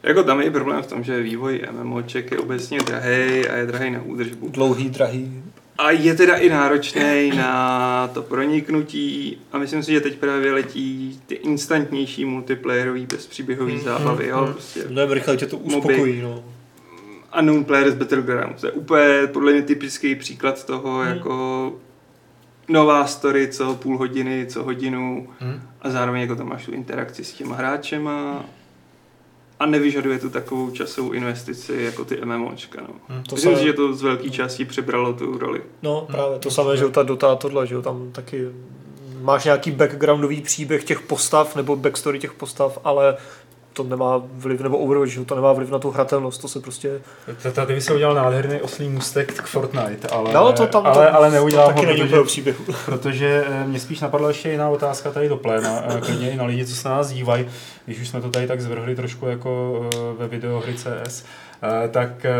Jako tam je problém v tom, že vývoj MMOček je obecně drahý a je drahý na údržbu. Dlouhý, drahý. A je teda i náročný na to proniknutí a myslím si, že teď právě letí ty instantnější multiplayerový bezpříběhový zábavy, jo, prostě Mnohem rychle tě to uspokojí, no. Unknown Players Battlegrounds. To je úplně podle mě typický příklad toho, Hmm. jako nová story, co půl hodiny, co hodinu Hm? a zároveň jako tam máš tu interakci s těma hráčema a nevyžaduje tu takovou časovou investici jako ty MMOčka. No. Hm. To Myslím se- si, že to z velké části přebralo tu roli. No, právě to samé, že jo, ta Dota a tohle, že jo, tam taky máš nějaký backgroundový příběh těch postav nebo backstory těch postav, ale to nemá vliv, nebo Overwatch, že jo, to nemá vliv na tu hratelnost, to se prostě... Tady by se udělal nádherný oslý můstek k Fortnite, ale, No, to tam, ale, to, ale neudělám to taky ho, protože, příběhu. protože eh, mě spíš napadla ještě jiná otázka tady do pléna, eh, klidně i na lidi, co se na nás dívají, když už jsme to tady tak zvrhli trošku jako eh, ve videohry CS, eh, tak eh,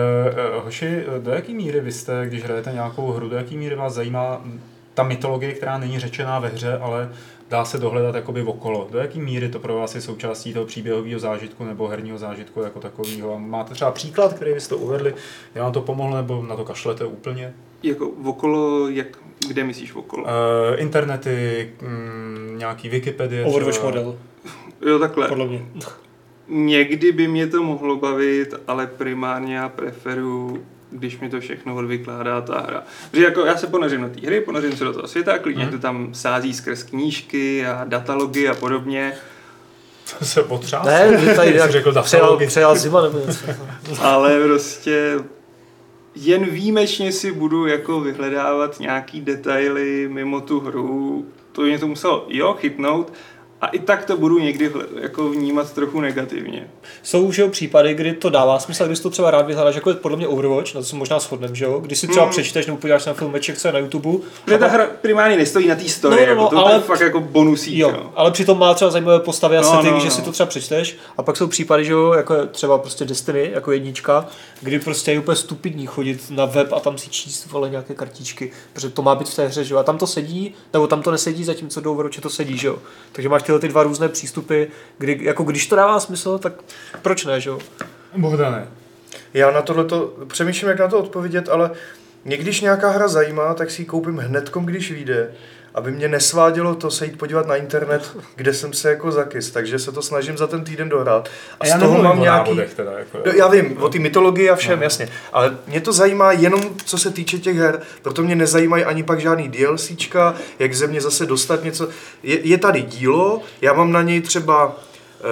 hoši, do jaký míry vy jste, když hrajete nějakou hru, do jaký míry vás zajímá hm, ta mytologie, která není řečená ve hře, ale dá se dohledat jakoby okolo. Do jaký míry to pro vás je součástí toho příběhového zážitku nebo herního zážitku jako takového? Máte třeba příklad, který byste uvedli, já vám to pomohlo, nebo na to kašlete úplně? Jako okolo, jak, kde myslíš okolo? Uh, internety, mm, nějaký Wikipedie. Overwatch model, Jo, takhle. podle mě. Někdy by mě to mohlo bavit, ale primárně já preferuju, když mi to všechno odvykládá ta hra. Protože jako já se ponořím do té hry, ponořím se do toho světa, klidně Mhm. to tam sází skrz knížky a datalogy a podobně, To se potřásl. Ne, že tady Jsi nějak řekl přejal, datalogy. přejal zima nebo něco. ale prostě jen výjimečně si budu jako vyhledávat nějaký detaily mimo tu hru. To mě to muselo, jo, chytnout, a i tak to budu někdy jako vnímat trochu negativně. Jsou že jo, případy, kdy to dává smysl, když to třeba rád vyhledáš, jako je podle mě Overwatch, na to se možná shodneme, že jo? Když si třeba Hmm. přečteš nebo podíváš na filmeček, co je na YouTube. A ta hra primárně nestojí na té story, No, no, no, jako, to ale- je fakt jako bonusík. Jo, No. ale přitom má třeba zajímavé postavy a No, setting, no, že no. si to třeba přečteš. A pak jsou případy, že jo, jako třeba prostě Destiny, jako jednička, kdy prostě je úplně stupidní chodit na veb a tam si číst vole nějaké kartičky, protože to má být v té hře, že jo. A tam to sedí, nebo tam to nesedí, zatímco do Overwatche to sedí, že jo. Takže máš tyhle ty dva různé přístupy, kdy, jako když to dává smysl, tak proč ne, že jo. Bohdane, Já na tohleto přemýšlím, jak na to odpovědět, ale mě když nějaká hra zajímá, tak si ji koupím hnedkom, když vyjde, aby mě nesvádělo to se jít podívat na internet, kde jsem se jako zakys, takže se to snažím za ten týden dohrát. A já z toho mám nějaký... teda. Jako, No, Já vím, o té mytologii a všem, No. jasně. Ale mě to zajímá jenom, co se týče těch her. Proto mě nezajímají ani pak žádný DLCčka, jak ze mě zase dostat něco. Je, je tady dílo, já mám na něj třeba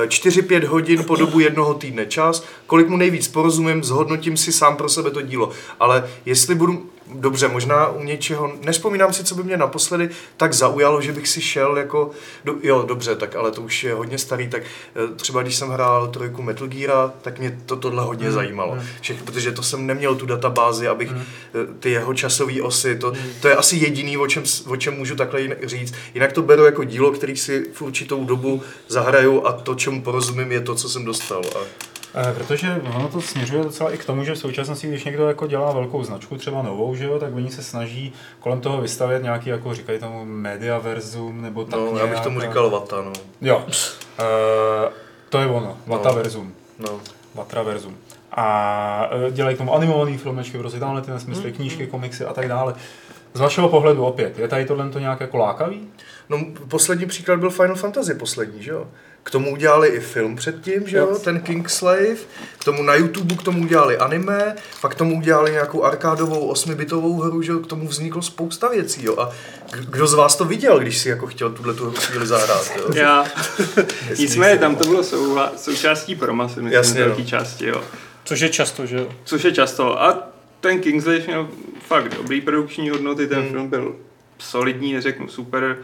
4-5 hodin po dobu jednoho týdne čas, kolik mu nejvíc porozumím, zhodnotím si sám pro sebe to dílo. Ale jestli budu, dobře, možná u něčeho, nespomínám si, co by mě naposledy tak zaujalo, že bych si šel jako, do, jo, dobře, tak ale to už je hodně starý, tak eh, třeba když jsem hrál trojku Metal Gear, tak mě to tohle hodně hmm. zajímalo. Všech, protože to jsem neměl tu databázi, abych hmm. ty jeho časové osy, to, hmm. to je asi jediný, o čem, o čem můžu takhle říct. Jinak to beru jako dílo, který si v určitou dobu zahraju a to, čemu porozumím, je to, co jsem dostal. A... E, protože ono to směřuje docela i k tomu, že v současnosti, když někdo jako dělá velkou značku, třeba novou, že jo, tak oni se snaží kolem toho vystavět nějaký, jako říkají tomu mediaverzum, nebo tak No, nějak, já bych tomu říkal vata, no. Jo, e, to je ono, vataverzum, no. vatraverzum. A e, dělají k tomu animovaný filmečky, prostě tamhle ty nesmysly, knížky, komiksy a tak dále. Z vašeho pohledu opět, je tady tohle to nějak jako lákavý? No, poslední příklad byl Final Fantasy poslední, že jo? K tomu udělali i film předtím, že jo, ten Kingslave, k tomu na YouTube k tomu udělali anime, pak k tomu udělali nějakou arkádovou osmibitovou hru, že jo, k tomu vzniklo spousta věcí, jo, a kdo z vás to viděl, když si jako chtěl tuhle tu chvíli zahrát, jo? Já. Nicméně tam to bylo sou, součástí proma, si myslím, Jasně, velký no. části, jo. Což je často, že jo? Což je často. A ten Kingslave měl fakt dobrý produkční hodnoty, ten Hmm. film byl solidní, neřeknu super.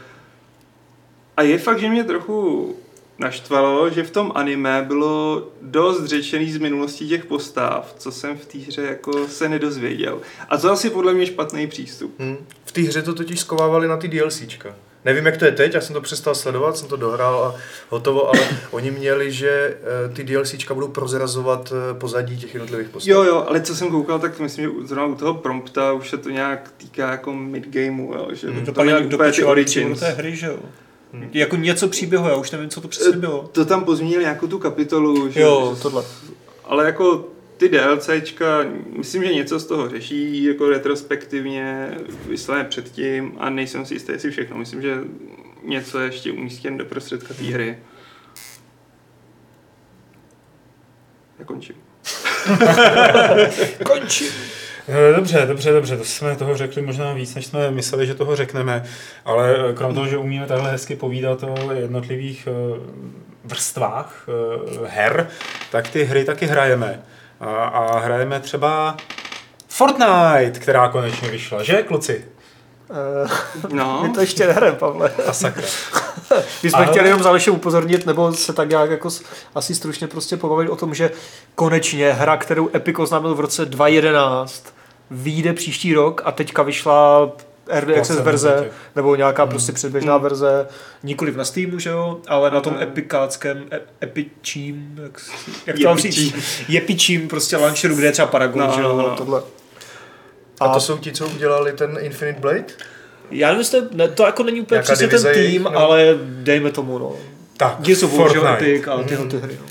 A je fakt, že mě trochu naštvalo, že v tom anime bylo dost řečený z minulosti těch postav, co jsem v té hře jako se nedozvěděl. A to asi podle mě špatný přístup. Hm. V té hře to totiž skovávali na ty DLCčka. Nevím, jak to je teď, já jsem to přestal sledovat, jsem to dohrál a hotovo, ale oni měli, že eh, ty DLCčka budou prozrazovat eh, pozadí těch jednotlivých postav. Jo, jo, ale co jsem koukal, tak myslím, že zrovna u toho prompta už se to nějak týká jako midgameu, jo, že Hmm. to, To pak nějak úplně ty pičoval do origins. té hry, že jo? Hmm. Jako něco příběhu, já už nevím, co to přesně bylo. To tam pozměnili nějakou tu kapitolu, že, Jo, tohle. ale jako ty DLCčka, myslím, že něco z toho řeší jako retrospektivně, vyslené předtím a nejsem si jistý, jestli všechno. Myslím, že něco je ještě umístěn do prostředka té hry. Já končím. Končím. Eh, Dobře, dobře, dobře, to jsme toho řekli možná víc, než jsme mysleli, že toho řekneme, ale eh, krom toho, že umíme takhle hezky povídat o jednotlivých eh, vrstvách her, tak ty hry taky hrajeme. A, a hrajeme třeba Fortnite, která konečně vyšla, že kluci? Uh, No, my to ještě nehrajeme, Pavle. A sakra. My jsme Ale- chtěli jenom záležitě upozornit, nebo se tak nějak jako asi stručně prostě pobavit o tom, že konečně hra, kterou Epic oznámil v roce 2011, vyjde příští rok a teďka vyšla Early Access Placebo verze, těch. nebo nějaká Hmm. prostě předběžná verze, nikoliv na Steamu, že jo, ale na tom Ale- epikáckém, e- epičím, jak, jak to mám říct, jepičím prostě launcheru, kde je třeba Paragon, No, že jo, no, no. tohle. A to jsou ti, co udělali ten Infinite Blade? Já nevím, jestli to, ne, to jako není úplně přesně ten jejich, tým, no. ale dejme tomu, no. Tak, Gears of War. Epic a tyhle ty hry, no.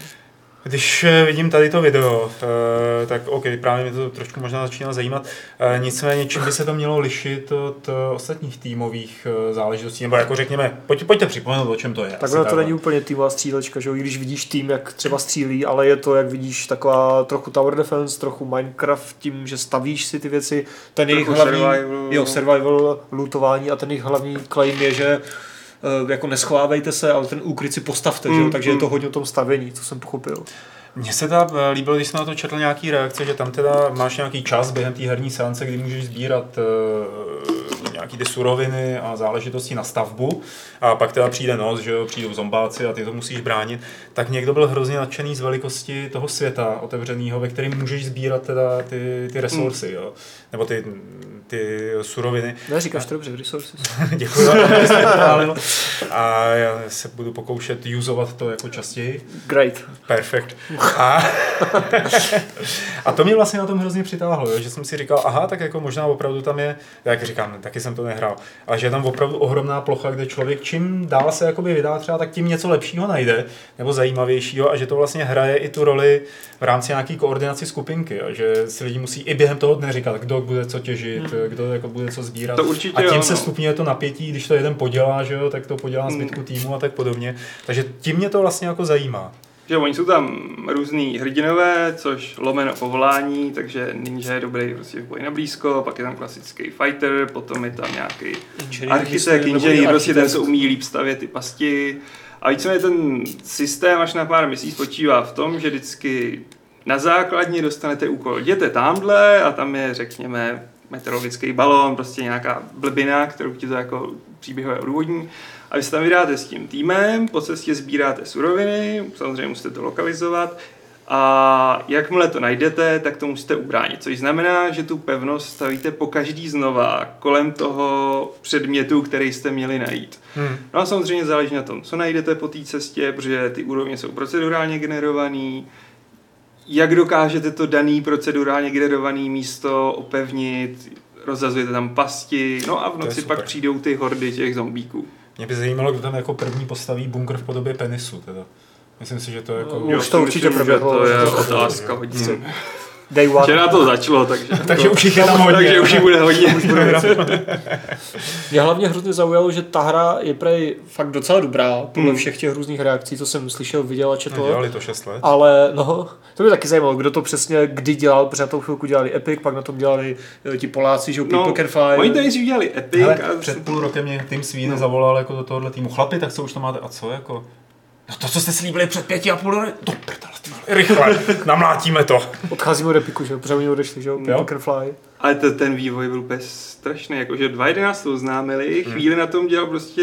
Když eh, vidím tady to video, eh, tak OK, právě mě to trošku možná začíná zajímat. Eh, Nicméně, čím by se to mělo lišit od ostatních týmových záležitostí? Nebo jako řekněme, pojď, pojďte připomenout, o čem to je. Tak Asi ono to takhle. není úplně týmová střílečka, že jo, i když vidíš tým, jak třeba střílí, ale je to, jak vidíš, taková trochu tower defense, trochu Minecraft, tím, že stavíš si ty věci, ten jejich hlavní, survival. jo, survival, lootování a ten jejich hlavní claim je, že jako neschovávejte se, ale ten úkryt si postavte, že jo, Mm, takže je to mm. hodně o tom stavění, co jsem pochopil. Mně se teda eh, líbilo, když jsem na to četl nějaký reakce, že tam teda máš nějaký čas během té herní seance, kdy můžeš sbírat uh, nějaký ty suroviny a záležitosti na stavbu a pak teda přijde noc, že jo, přijdou zombáci a ty to musíš bránit, tak někdo byl hrozně nadšený z velikosti toho světa otevřeného, ve kterém můžeš sbírat teda ty, ty resursy, jo, nebo ty, ty suroviny. Ne, říkáš to dobře, resources. Děkuji. A já se budu pokoušet usovat to jako častěji. Great. Perfekt. A, a to mě vlastně na tom hrozně přitáhlo, jo, že jsem si říkal, aha, tak jako možná opravdu tam je, jak říkám, taky jsem to nehrál, ale že je tam opravdu ohromná plocha, kde člověk čím dál se jakoby vydá třeba, tak tím něco lepšího najde, nebo zajímavějšího a že to vlastně hraje i tu roli v rámci nějaký koordinaci skupinky, jo, že si lidi musí i během toho dne říkat, kdo bude co těžit, hmm. kdo jako bude co sbírat. To určitě a tím jo, se no. stupňuje to napětí, když to jeden podělá, že jo, tak to podělá Hmm. zbytku týmu a tak podobně. Takže tím mě to vlastně jako zajímá. Že oni jsou tam různý hrdinové, což lomeno povolání, takže ninja je dobrý prostě v boji na blízko, pak je tam klasický fighter, potom je tam nějaký architekt, inženýr, prostě ten, co umí líp stavět ty pasti A víceméně ten systém až na pár misí spočívá v tom, že vždycky na základně dostanete úkol. Jděte tamhle a tam je, řekněme, meteorologický balon, prostě nějaká blbina, kterou ti to jako příběhové odůvodní. A vy se tam vydáte s tím týmem, po cestě sbíráte suroviny, samozřejmě musíte to lokalizovat, a jakmile to najdete, tak to musíte ubránit. Což znamená, že tu pevnost stavíte po každý znova kolem toho předmětu, který jste měli najít. Hmm. No a samozřejmě záleží na tom, co najdete po té cestě, protože ty úrovně jsou procedurálně generované, jak dokážete to daný procedurálně generovaný místo opevnit, rozazujete tam pasti, no a v noci pak přijdou ty hordy těch zombíků. Mě by zajímalo, kdo tam jako první postaví bunkr v podobě penisu. Teda. Myslím si, že to je jako... No, už to určitě proběhlo. To je otázka hodně. Day one. Včera to začalo, takže... takže už jich je tam hodně. takže už jich bude hodně. už bude Mě hlavně hrozně zaujalo, že ta hra je prej fakt docela dobrá, podle hmm. všech těch různých reakcí, co jsem slyšel, viděl a četl. No, dělali to 6 let. Ale no, to mě taky zajímalo, kdo to přesně kdy dělal, protože na tom chvilku dělali Epic, pak na tom dělali eh, ti Poláci, že People no, Can Fly. Oni tady si dělali Epic. Hele, a... Před půl rokem mě tým Sweden no. zavolal jako do tohohle týmu. Chlapi, tak co už to máte a co jako? No to, co jste slíbili před pěti a půl roky, to prdele, rychle, namlátíme to. Odcházíme od Epiku, že jo, protože oni odešli, že jo, jo. Fly. Ale to, ten vývoj byl úplně strašný, jakože 2.11 to oznámili, hmm. chvíli na tom dělal prostě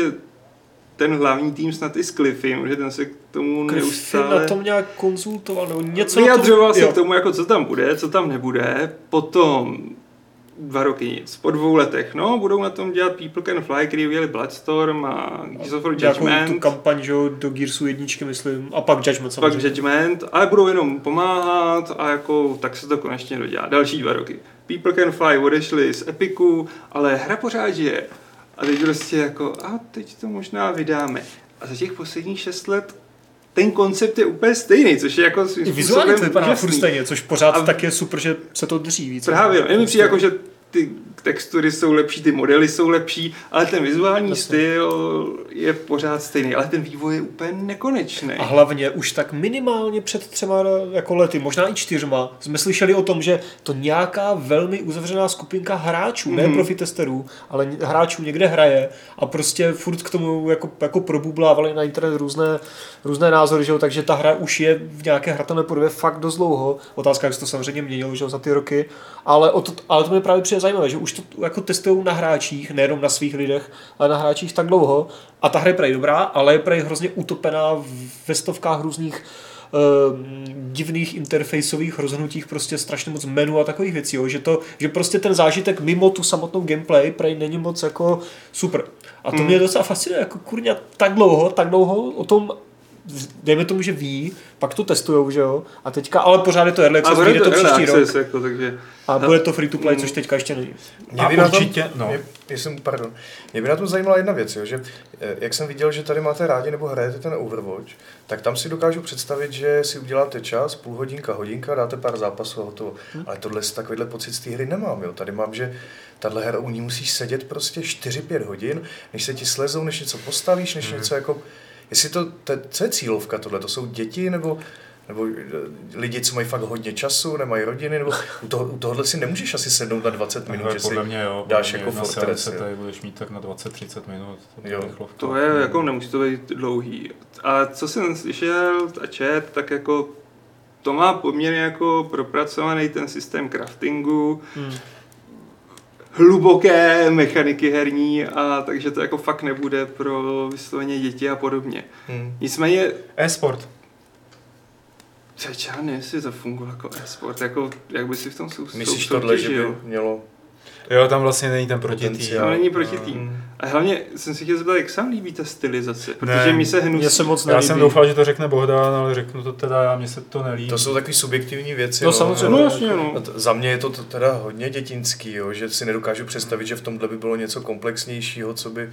ten hlavní tým snad i s Cliffy, že ten se k tomu Cliffy neustále... na tom nějak konzultoval, nebo něco Vyjadřoval se k tomu, jako co tam bude, co tam nebude. Potom dva roky nic. Po dvou letech, no, budou na tom dělat People Can Fly, který udělali Bloodstorm a Gears of Judgment. tu kampaň, že do Gearsu jedničky, myslím, a pak Judgment samozřejmě. Pak Judgment, ale budou jenom pomáhat a jako tak se to konečně dodělá. Další dva roky. People Can Fly odešli z Epiku, ale hra pořád je. A teď prostě jako, a teď to možná vydáme. A za těch posledních šest let ten koncept je úplně stejný, což je jako svým Vizuálně to vypadá furt stejně, což pořád a tak je super, že se to drží víc. Právě, mi přijde jako, že ty textury jsou lepší, ty modely jsou lepší, ale ten vizuální Jasně. styl je pořád stejný, ale ten vývoj je úplně nekonečný. A hlavně už tak minimálně před třema jako lety, možná i čtyřma, jsme slyšeli o tom, že to nějaká velmi uzavřená skupinka hráčů, mm-hmm. ne mhm. profitesterů, ale hráčů někde hraje a prostě furt k tomu jako, jako probublávali na internet různé, různé názory, že jo? takže ta hra už je v nějaké hratelné podobě fakt dost dlouho. Otázka, jak se to samozřejmě měnilo že jo, za ty roky, ale, o to, ale to mě právě přijde zajímavé, že už to jako testují na hráčích, nejenom na svých lidech, ale na hráčích tak dlouho. A ta hra je prej dobrá, ale je prej hrozně utopená ve stovkách různých uh, divných interfaceových rozhodnutích, prostě strašně moc menu a takových věcí, jo, že, to, že prostě ten zážitek mimo tu samotnou gameplay prej není moc jako super. A to hmm. mě docela fascinuje, jako kurňa tak dlouho, tak dlouho o tom dejme tomu, že ví, pak to testujou, že jo, a teďka, ale pořád je to early access, bude to, to příští rok. Jako, takže... A bude to free to play, což teďka ještě není. Mě by určitě, tom, no. mě, jsem, pardon, mě by na tom zajímala jedna věc, jo, že eh, jak jsem viděl, že tady máte rádi nebo hrajete ten Overwatch, tak tam si dokážu představit, že si uděláte čas, půl hodinka, hodinka, dáte pár zápasů a hotovo. Hmm. Ale tohle takovýhle pocit z té hry nemám, jo. Tady mám, že tahle hra u ní musíš sedět prostě 4-5 hodin, než se ti slezou, než něco postavíš, než hmm. něco jako Jestli to, to, co je cílovka tohle, to jsou děti nebo nebo eh, lidi, co mají fakt hodně času, nemají rodiny, nebo u, toho, u tohohle si nemůžeš asi sednout na 20 minut, že podle si mě, jo, dáš jako Fortress. Se tady budeš mít tak na 20-30 minut. Jo. To je, jako nemusí to být dlouhý. A co jsem slyšel a čet, tak jako to má poměrně jako propracovaný ten systém craftingu, hmm hluboké mechaniky herní a takže to jako fakt nebude pro vysloveně děti a podobně. Hmm. Nicméně... E-sport. Já nevím, jestli to jako e-sport, jako, jak by si v tom sou, Myslíš tohle, že by mělo Jo, tam vlastně není ten protitým. No, není protitým. No. A hlavně jsem si chtěl zeptat, jak sám líbí ta stylizace, protože ne, mi se hnusí. se moc nelíbí. Já jsem doufal, že to řekne Bohdan, ale řeknu to teda, já mně se to nelíbí. To jsou takové subjektivní věci. No, no samozřejmě. No, jasně, no. Za mě je to teda hodně dětinský, jo, že si nedokážu představit, že v tomhle by bylo něco komplexnějšího, co by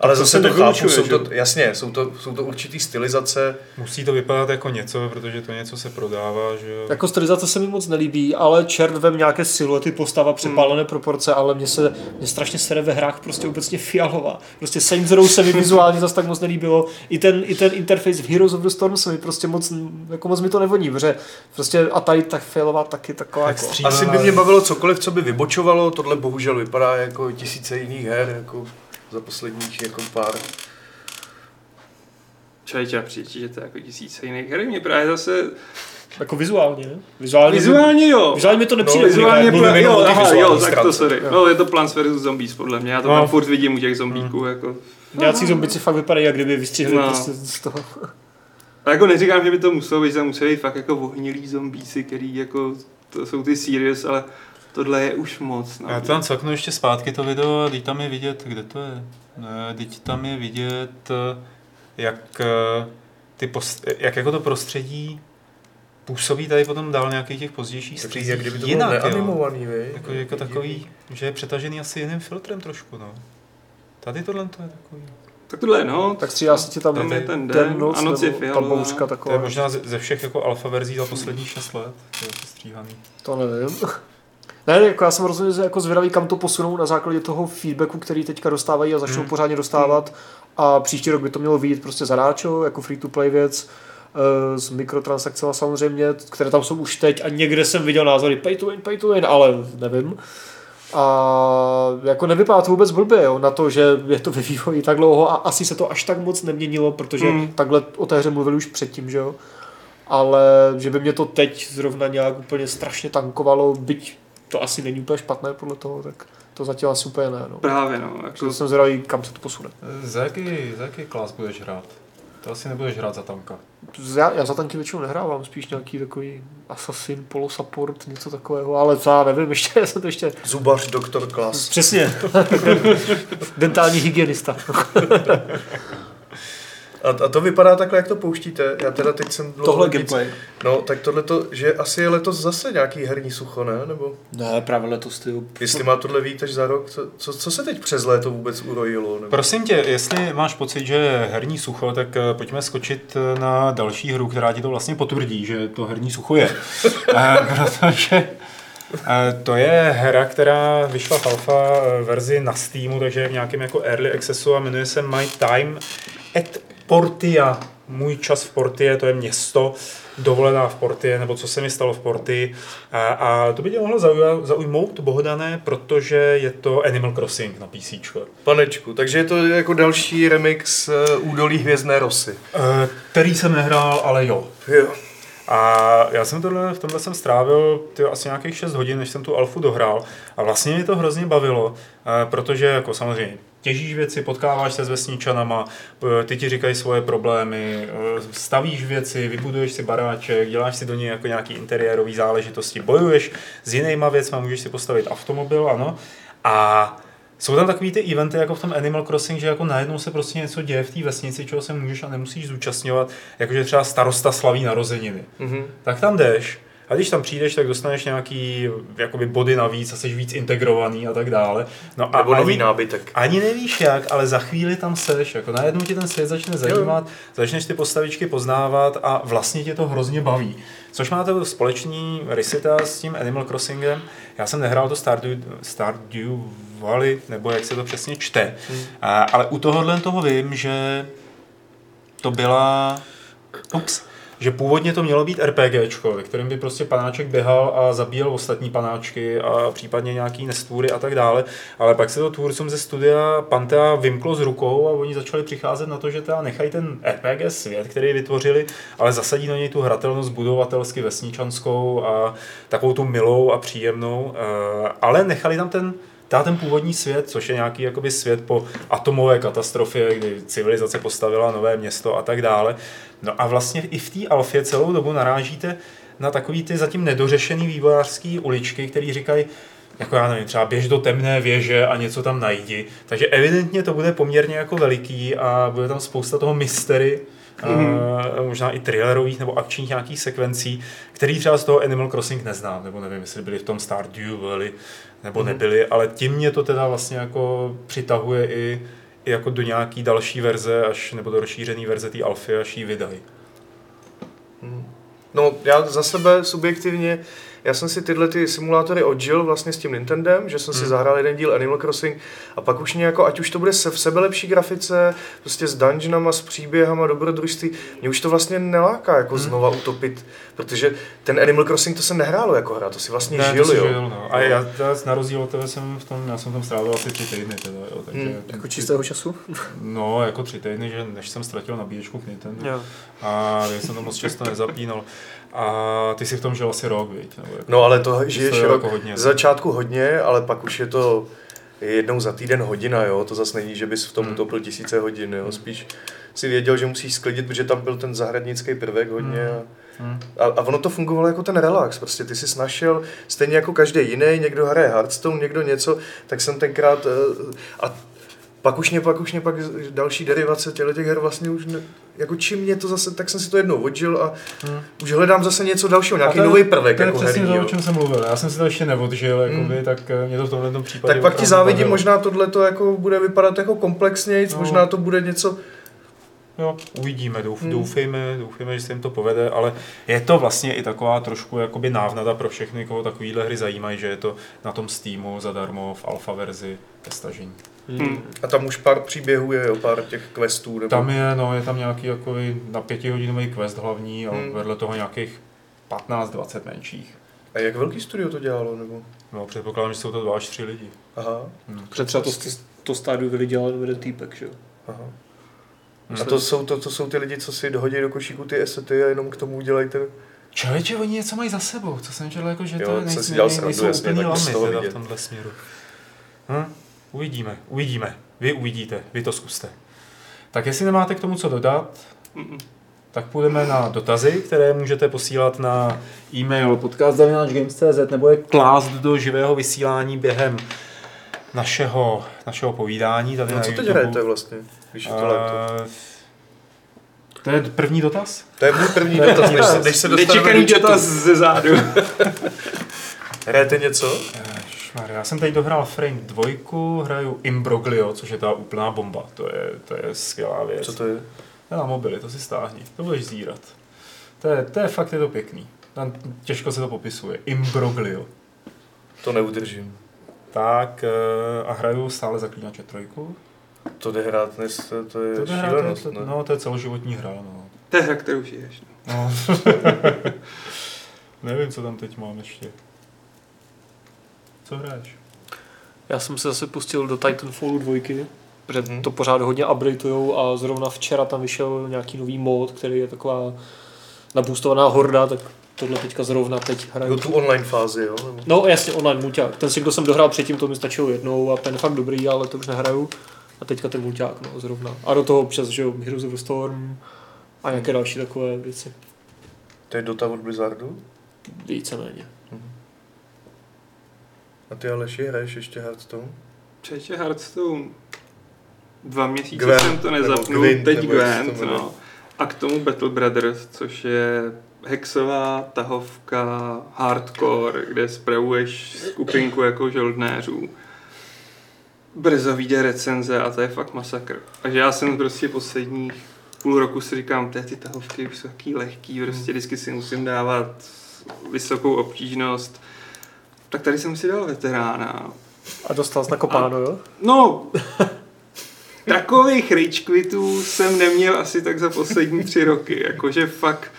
ale zase to chápu, jsou to, jasně, jsou to, jsou to určitý stylizace. Musí to vypadat jako něco, protože to něco se prodává, že jo. Jako stylizace se mi moc nelíbí, ale čert vem nějaké siluety, postava, přepálené hmm. proporce, ale mně se mě strašně sere ve hrách prostě obecně fialová. Prostě Saints Row se mi vizuálně zase tak moc nelíbilo. I ten, I ten interface v Heroes of the Storm se mi prostě moc, jako moc mi to nevoní, protože prostě a tady tak fialová taky taková. Jako... Asi by mě bavilo cokoliv, co by vybočovalo, tohle bohužel vypadá jako tisíce jiných her, jako za posledních jako pár Člověče, přijde, že to je jako tisíce jiných her. Mě právě zase... Jako vizuálně, ne? Vizuálně, Vizuálně jo. vizuálně mi to nepřijde. No, Vizuálně jenom jo, aha, jo, tak to sorry. No, je to Plants vs. Zombies podle mě, já to No. tam furt vidím u těch zombíků, jako. Nějací zombici fakt vypadají, jak kdyby vystřihli No. prostě z toho. A jako neříkám, že by to muselo být, že tam museli být fakt jako ohnilí zombíci, který jako, to jsou ty serious, ale tohle je už moc. No. Já tam coknu ještě zpátky to video a teď tam je vidět, kde to je? Teď tam je vidět, jak, eh, ty post, jak jako to prostředí působí tady potom dál nějakých těch pozdějších střízích jak kdyby to jinak, bylo jo. neanimovaný, vy? Jako, jako takový, že je přetažený asi jiným filtrem trošku, no. Tady tohle to je takový. Tak tohle, no. Tak střídá se ti tam, Tam je ten den, den, noc, a noc je nebo ta fialová. bouřka To taková. je možná ze, ze všech jako alfa verzí za posledních 6 let, to je to stříhaný. To nevím. Ne, jako já jsem rozhodně jako zvědavý, kam to posunou na základě toho feedbacku, který teďka dostávají a začnou Hmm. pořádně dostávat. A příští rok by to mělo vyjít prostě zadáčo, jako free to play věc eh, s mikrotransakcemi samozřejmě, které tam jsou už teď a někde jsem viděl názory pay to win, pay to win, ale nevím. A jako nevypadá to vůbec blbě, jo, na to, že je to ve vývoji tak dlouho a asi se to až tak moc neměnilo, protože Hmm. takhle o té hře mluvili už předtím, že jo. Ale že by mě to teď zrovna nějak úplně strašně tankovalo, byť to asi není úplně špatné podle toho, tak to zatím asi úplně ne. No. Právě, no. Jako, Takže jsem zvědavý, kam se to posune. Za jaký, za jaký klas budeš hrát? To asi nebudeš hrát za tanka. Já, já za tanky většinou nehrávám, spíš nějaký takový assassin, polosupport, něco takového, ale co já nevím, ještě já jsem to ještě... Zubař, doktor Klas. Přesně. Dentální hygienista. A, a to vypadá takhle, jak to pouštíte. Já teda teď jsem... dlouho Tohle nic- gameplay. No, tak tohle to, že asi je letos zase nějaký herní sucho, ne? Nebo Ne, právě letos ty. jestli má tohle víc až za rok, co, co, co se teď přes léto vůbec urojilo? Nebo? Prosím tě, jestli máš pocit, že je herní sucho, tak eh, pojďme skočit eh, na další hru, která ti to vlastně potvrdí, že to herní sucho je. Eh, Protože eh, to je hra, která vyšla v alfa verzi na Steamu, takže je v nějakém jako early accessu a jmenuje se My Time at Portia. Můj čas v Portie, to je město, dovolená v Portie, nebo co se mi stalo v Portii. A, a to by tě mohlo zaujmout, Bohdane, protože je to Animal Crossing na PC. Panečku, takže je to jako další remix uh, Údolí hvězdné rosy. Eh, který jsem nehrál, ale jo. Jo. A já jsem tohle, v tomhle jsem strávil tyjo, asi nějakých 6 hodin, než jsem tu alfu dohrál. A vlastně mě to hrozně bavilo, eh, protože jako samozřejmě těžíš věci, potkáváš se s vesničanama, eh, ty ti říkají svoje problémy, eh, stavíš věci, vybuduješ si baráček, děláš si do něj jako nějaký interiérový záležitosti, bojuješ s jinýma věcmi, můžeš si postavit automobil, ano. A jsou tam takový ty eventy jako v tom Animal Crossing, že jako najednou se prostě něco děje v té vesnici, čeho se můžeš a nemusíš zúčastňovat, jakože třeba starosta slaví narozeniny. Mhm. Tak tam jdeš a když tam přijdeš, tak dostaneš nějaký jakoby body navíc a jsi víc integrovaný a tak dále. No a Nebo nový ani, nábytek. ani nevíš jak, ale za chvíli tam seš, jako najednou tě ten svět začne zajímat, začneš ty postavičky poznávat a vlastně tě to hrozně baví. Což má to společný rysita s tím Animal Crossingem. Já jsem nehrál to Stardew, Stardew Valley, nebo jak se to přesně čte. A, ale u tohohle toho vím, že to byla... Ups. Že původně to mělo být RPGčko, ve kterém by prostě panáček běhal a zabíjel ostatní panáčky a případně nějaký nestvůry a tak dále. Ale pak se to tvůrcům ze studia Pantea vymklo z rukou a oni začali přicházet na to, že teda nechají ten RPG svět, který vytvořili, ale zasadí do něj tu hratelnost budovatelsky vesničanskou a takovou tu milou a příjemnou. eh, Ale nechali tam ten dá ten původní svět, což je nějaký jakoby svět po atomové katastrofě, kdy civilizace postavila nové město a tak dále. No a vlastně i v té alfě celou dobu narážíte na takový ty zatím nedořešený vývojářský uličky, který říkají, jako já nevím, třeba běž do temné věže a něco tam najdi. Takže evidentně to bude poměrně jako veliký a bude tam spousta toho mystery, mm-hmm. uh, možná i thrillerových nebo akčních nějakých sekvencí, který třeba z toho Animal Crossing neznám, nebo nevím, jestli byli v tom Stardew Valley, nebo mm-hmm. nebyli, ale tím mě to teda vlastně jako přitahuje i, i jako do nějaký další verze, až, nebo do rozšířené verze té alfy, až ji vydají. No, já za sebe subjektivně já jsem si tyhle ty simulátory odžil vlastně s tím Nintendem, že jsem si zahrál jeden díl Animal Crossing a pak už mě jako, ať už to bude se v sebe lepší grafice, prostě s dungeonama, s příběhama, dobrodružství, mě už to vlastně neláká jako znova utopit, protože ten Animal Crossing to se nehrálo jako hra, to si vlastně Ne, to žil, si jo. žil, no. A já teda na rozdíl od tebe jsem v tom, já jsem tam strávil asi tři týdny teda, jo, takže, Hmm. Jako čistého času? no, jako tři týdny, že než jsem ztratil nabíječku k Nintendo. Jo. A já jsem to moc často nezapínal. A ty si v tom žil asi rok, viď? Nebo jako, No ale to žiješ je rok, jako hodně. z začátku hodně, ale pak už je to jednou za týden hodina, jo, to zase není, že bys v tom Hmm. utopil tisíce hodin, jo, spíš si věděl, že musíš sklidit, protože tam byl ten zahradnický prvek hodně a, Hmm. a, a ono to fungovalo jako ten relax, prostě ty jsi našel, stejně jako každý jiný, někdo hraje Hearthstone, někdo něco, tak jsem tenkrát, eh, a pak už mě, pak už mě pak další derivace těchto těch her vlastně už ne, jako čím mě to zase, tak jsem si to jednou odžil a Hmm. už hledám zase něco dalšího, nějaký nový prvek To je jako přesně herní, to, o čem jsem mluvil. Já jsem si to ještě neodžil, jakoby, Hmm. tak eh, mě to v tomhle tom případě Tak pak ti závidím, možná tohle to jako bude vypadat jako komplexněji, No. možná to bude něco, Jo, uvidíme, douf, Hmm. doufejme, doufejme, že se jim to povede, ale je to vlastně i taková trošku jakoby návnada pro všechny, koho takovýhle hry zajímají, že je to na tom Steamu zadarmo v alfa verzi ke stažení. Hmm. a tam už pár příběhů je, jo, pár těch questů, nebo... Tam je, no, je tam nějaký jako na pětihodinový quest hlavní a Hmm. vedle toho nějakých 15-20 menších. A jak velký studio to dělalo, nebo? No, předpokládám, že jsou to dva až tři lidi. Aha, Protože třeba to, to stádiu byli dělal jenom jeden týpek, že jo? aha. Hmm. A to jsou, to, to jsou ty lidi, co si dohodí do košíku ty esety a jenom k tomu udělají ten... Člověče, oni něco mají za sebou, co jsem četl, jako, že Jo, to si nejsou, dělal nej, srandu, nejsou jasně, úplný lamy teda v tomhle směru. Hm? Uvidíme, uvidíme. Vy uvidíte, vy to zkuste. Tak jestli nemáte k tomu co dodat, Mm-mm. tak půjdeme na dotazy, které můžete posílat na e-mail podcast.games.cz nebo je klást do živého vysílání během našeho, našeho povídání. Tady No, na co teď YouTube. hrajete vlastně, když je to léto? Eh, To je první dotaz? To je můj první dotaz, než se, než se dostaneme Nečekaný do dotaz ze zádu. Hrajete něco? Já jsem teď dohrál Frame 2, hraju Imbroglio, což je ta úplná bomba. To je, to je skvělá věc. Co to je? To je na mobily, to si stáhni, to budeš zírat. To je, to je fakt je to pěkný. Tam těžko se to popisuje. Imbroglio. To neudržím. Tak eh, a hraju stále Zaklínače trojku. To jde hrát dnes, to, to je To, šílenost, to, to, ne? no, to je celoživotní hra. No. To je hra, kterou žiješ. no. No. Nevím, co tam teď mám ještě. Co hraješ? Já jsem se zase pustil do Titanfallu 2, protože Mhm. to pořád hodně updateujou a zrovna včera tam vyšel nějaký nový mod, který je taková naboostovaná horda, tak tohle teďka zrovna teď hraju. Jako tu online fázi, jo? No jasně, online mulťák. Ten si, kdo jsem dohrál předtím, to mi stačilo jednou a ten je fakt dobrý, ale to už nehraju. A teďka ten mulťák, no, zrovna. A do toho občas, že jo, Heroes of the Storm a nějaké další takové věci. To je Dota od Blizzardu? Víceméně. A ty Aleši hraješ ještě Hearthstone? Čeče Hearthstone. Dva měsíce Gwent, jsem to nebo nezapnul, Gwent, teď Gwent, no. A k tomu Battle Brothers, což je hexová tahovka hardcore, kde spravuješ skupinku jako žoldnéřů. Brzo vyjde recenze a to je fakt masakr. Takže já jsem prostě posledních půl roku si říkám, ty, ty tahovky jsou taký lehký, prostě vždycky si musím dávat vysokou obtížnost. Tak tady jsem si dal veterána. A dostal jsi na kopáno, jo? No, takových rage jsem neměl asi tak za poslední tři roky, jakože fakt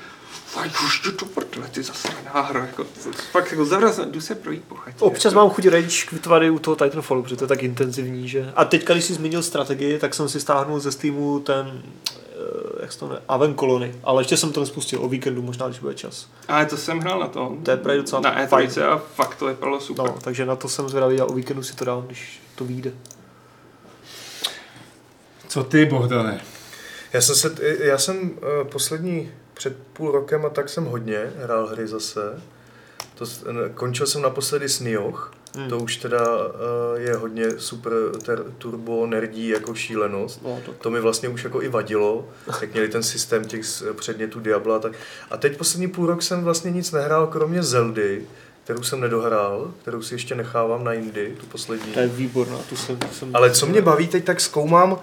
Fakt už tu to prdele, ty zasraná hra, jako, to- fakt jako zavraz, jdu se projít po chatě. Občas jako. mám chuť rage kvitovat i u toho Titanfallu, protože to je tak intenzivní, že... A teďka, když jsi zmínil strategii, tak jsem si stáhnul ze Steamu ten, eh, jak se to jmenuje, Aven Colony, ale ještě jsem to nespustil o víkendu, možná, když bude čas. Ale to jsem hrál na tom. To je právě docela Na E3 fajn. a fakt to vypadalo super. No, takže na to jsem zvědavý a o víkendu si to dám, když to vyjde. Co ty, Bohdane? Já jsem, se, já jsem uh, poslední před půl rokem a tak jsem hodně hrál hry zase. To, eh, končil jsem naposledy s Nioh. Hmm. To už teda uh, je hodně super ter, turbo nerdí jako šílenost. No, to, To mi vlastně už jako i vadilo, jak měli ten systém těch předmětů Diabla. Tak. A teď poslední půl rok jsem vlastně nic nehrál, kromě Zeldy, kterou jsem nedohrál, kterou si ještě nechávám na jindy, tu poslední. to je výborná, tu jsem, jsem... Ale co mě baví teď, tak zkoumám uh,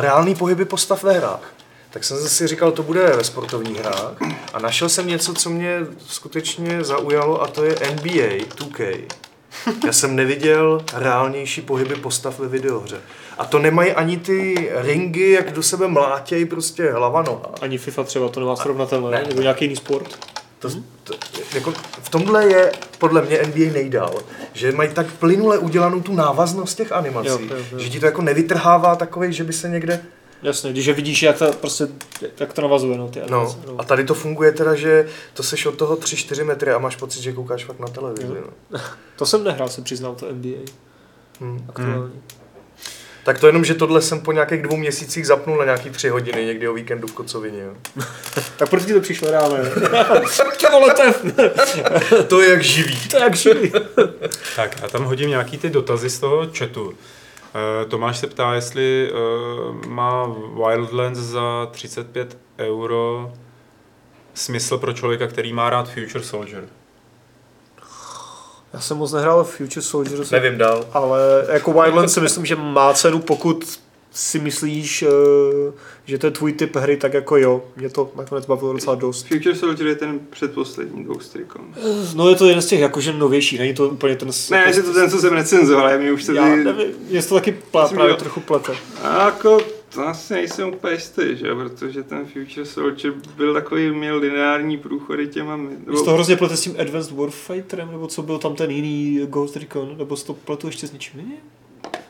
reální pohyby postav ve hrách. Tak jsem si říkal, to bude ve sportovních hrách. A našel jsem něco, co mě skutečně zaujalo a to je NBA 2K. Já jsem neviděl reálnější pohyby postav ve videohře. A to nemají ani ty ringy, jak do sebe mlátějí prostě hlava noha. Ani FIFA třeba to nemá srovnatelné, ne. nebo nějaký jiný sport. To, to, jako, v tomhle je podle mě NBA nejdál, že mají tak plynule udělanou tu návaznost těch animací, Jo, jo, jo. že ti to jako nevytrhává takovej, že by se někde... Jasně, když je vidíš, jak to, prostě, jak to navazuje, no, ty No, animace, a tady to funguje teda, že to seš od toho 3-4 metry a máš pocit, že koukáš fakt na televizi. Jo. No. To jsem nehrál, se přiznám, to NBA Hmm. aktuální. Tak to jenom, že tohle jsem po nějakých dvou měsících zapnul na nějaký tři hodiny někdy o víkendu v Kocovině. Jo. Tak proč ti to přišlo reálné? to vole, to je, to je jak živý. to je jak živý. Tak, já tam hodím nějaký ty dotazy z toho chatu. Eh, Tomáš se ptá, jestli eh, má Wildlands za 35 euro smysl pro člověka, který má rád Future Soldier. Já jsem moc nehrál Future Soldiers, Nevím dál. ale jako Wildlands si myslím, že má cenu, pokud si myslíš, eh, že to je tvůj typ hry, tak jako jo, mě to nakonec bavilo docela dost. Future Soldier je ten předposlední Ghost Recon. No je to jeden z těch jakože novějších, není to úplně ten... Ne, jako, jestli to ten, co jsem recenzoval, já mi už tady... já nevím, mě se to taky plá, Myslím, právě jo. trochu plete. A jako, to asi nejsem úplně jistý, že? jo, protože ten Future Soldier byl takový, měl lineární průchody těma... Mě se to hrozně plete s tím Advanced Warfighterem, nebo co byl tam ten jiný Ghost Recon, nebo to pletu ještě s něčím jiným?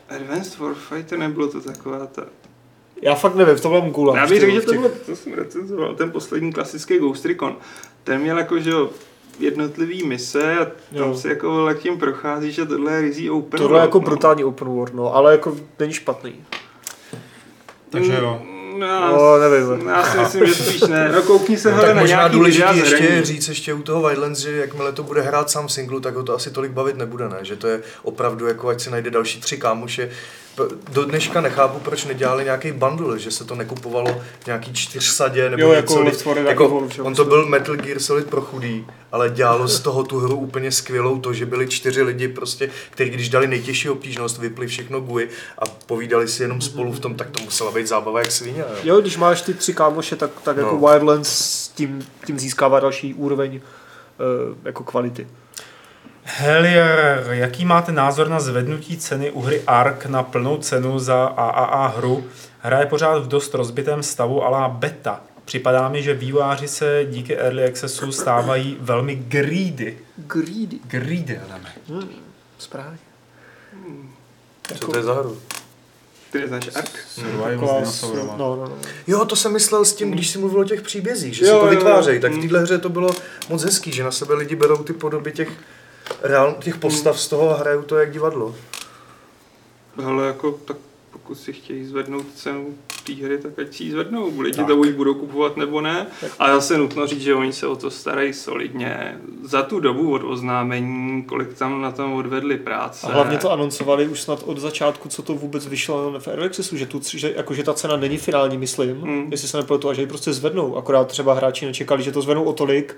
Advanced Warfighter nebylo to taková ta... Já fakt nevím, v tomhle mám gula. Já bych řekl, že tohle, to jsem recenzoval, ten poslední klasický Ghost Recon. Ten měl jako, že jo, jednotlivý mise a tam Jo. si jako vole, tím procházíš a tohle je rizí open Tohle je world, jako no. brutální open world, no, ale jako není špatný. Takže jo. Já, No, nevím. já si myslím, že spíš ne. No koukni se No, hele tak na možná nějaký důležitý ještě říct ještě u toho Wildlands, že jakmile to bude hrát sám singlu, tak ho to asi tolik bavit nebude, ne? Že to je opravdu jako, ať si najde další tři kámoše. Do dneška nechápu, proč nedělali nějaký bundle, že se to nekupovalo v nějaký čtyřsadě nebo Jo, jako něco. Left 4 Dead, jako, jako že jo. on to byl Metal Gear Solid pro chudý, ale dělalo z toho tu hru úplně skvělou to, že byli čtyři lidi prostě, kteří když dali nejtěžší obtížnost, vypli všechno GUI a povídali si jenom spolu v tom, tak to musela být zábava jak svině. Jo. Jo, když máš ty tři kámoše, tak, tak jako No. Wildlands s tím, tím získává další úroveň uh, jako kvality. Helier, jaký máte názor na zvednutí ceny u hry Ark na plnou cenu za AAA hru? Hra je pořád v dost rozbitém stavu ala beta. Připadá mi, že vývojáři se díky Early Accessu stávají velmi greedy. Greedy. Greedy, Adame. Hmm, správně. Co to je za hru? Ty Ark? Survival s Taková- dinosaurama. No, no, no. Jo, to jsem myslel s tím, když jsi mluvil o těch příbězích, že Jo, si to vytvářejí. Tak v Mm. téhle hře to bylo moc hezký, že na sebe lidi berou ty podoby těch, reál, těch postav z toho a hrajou to jak divadlo. Ale jako, tak pokud si chtějí zvednout cenu té hry, tak ať si ji zvednou. Lidi Tak. to buď budou kupovat nebo ne. A zase nutno říct, že oni se o to starají solidně. Za tu dobu od oznámení, kolik tam na tom odvedli práce. A hlavně to anoncovali už snad od začátku, co to vůbec vyšlo v Early Accessu, že, tu, že, jako, že ta cena není finální, myslím, Hmm. jestli se nepletu, a že ji prostě zvednou. Akorát třeba hráči nečekali, že to zvednou o tolik,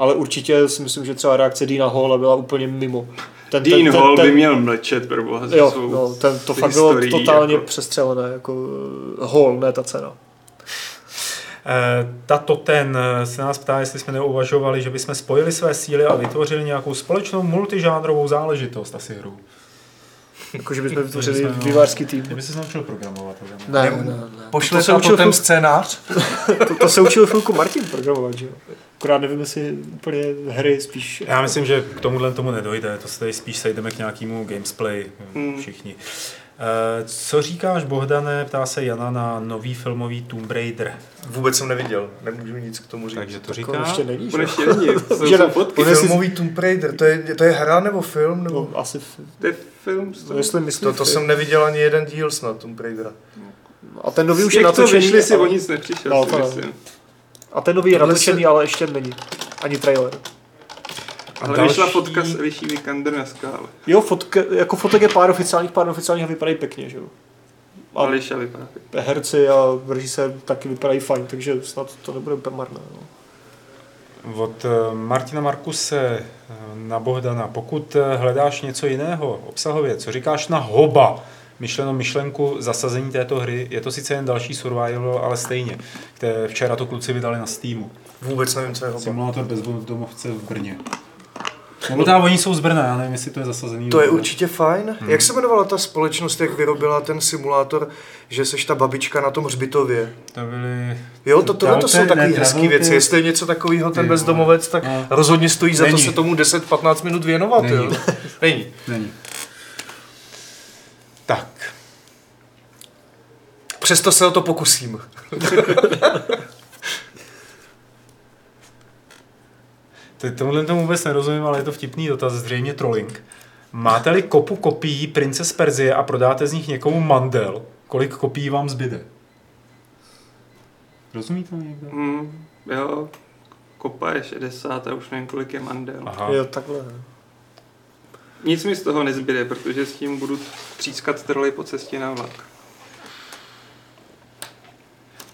ale určitě si myslím, že třeba reakce Dina Hall byla úplně mimo. Ten, Dean Hall by měl mlčet pro boha za Jo, svou no, ten, to fakt bylo totálně jako. přestřelené, jako uh, Hall, ne ta cena. Eh, Tato ten eh, se nás ptá, jestli jsme neuvažovali, že bychom spojili své síly a vytvořili nějakou společnou multižánrovou záležitost asi hru. Jako, že bychom vytvořili jsme, vývářský tým. Kdyby se naučil programovat. Ne, Ne, ne. Pošle to se učil to ten chvilku- scénář. To, to se učil chvilku Martin programovat, že jo? Akorát nevím, jestli úplně hry spíš. Já myslím, že k tomuhle tomu nedojde, to se tady spíš sejdeme k nějakému gamesplay Hmm. všichni. Eh, Co říkáš, Bohdane, ptá se Jana na nový filmový Tomb Raider. Vůbec jsem neviděl, nemůžu nic k tomu říct. Takže to To říká. ještě není, že? On ještě není, to jsou Že fotky. Filmový Tomb Raider, to je, to je hra nebo film? Nebo... No, asi, f- To je film. no, jestli myslím. To, to jsem neviděl ani jeden díl snad Tomb Raidera. A ten nový už je těch, co natočený. vyšli si o nic nepřišel, No, si to myslím. A ten nový je natočený, se- ale ještě není. Ani trailer. Ale další- vyšla fotka s Eliší Vikander na skále. Jo, fotka, jako fotek je pár oficiálních, pár oficiálních a vypadají pěkně, že jo. A Eliša vypadá pěkně. herci a režisér taky vypadají fajn, takže snad to nebude úplně marné. No. Od eh, Martina Markuse eh, na Bohdana, pokud eh, hledáš něco jiného obsahově, co říkáš na Hoba, myšleno myšlenku zasazení této hry. Je to sice jen další survival, ale stejně. Které včera to kluci vydali na Steamu. Vůbec nevím, co je hoba. Simulátor bezdomovce v Brně. Nebo teda oni jsou z Brna, já nevím, jestli to je zasazený. To je určitě fajn. Hmm. Jak se jmenovala ta společnost, jak vyrobila ten simulátor, že seš ta babička na tom hřbitově? To byli... Jo, to, tohle to jsou takové hezké věci. Jestli je něco takového ten bezdomovec, tak No. rozhodně stojí za to Není. se tomu 10-15 minut věnovat. Není. Jo? Není. Není. Tak. Přesto se o to pokusím. Teď tomuhle tomu vůbec nerozumím, ale je to vtipný dotaz, zřejmě trolling. Máte-li kopu kopií Prince z Perzie a prodáte z nich někomu mandel, kolik kopií vám zbyde? Rozumí to někdo? Hmm, jo, kopa je 60 a už nevím, kolik je mandel. Aha. Jo, takhle. Nic mi z toho nezbyde, protože s tím budu třískat troly po cestě na vlak.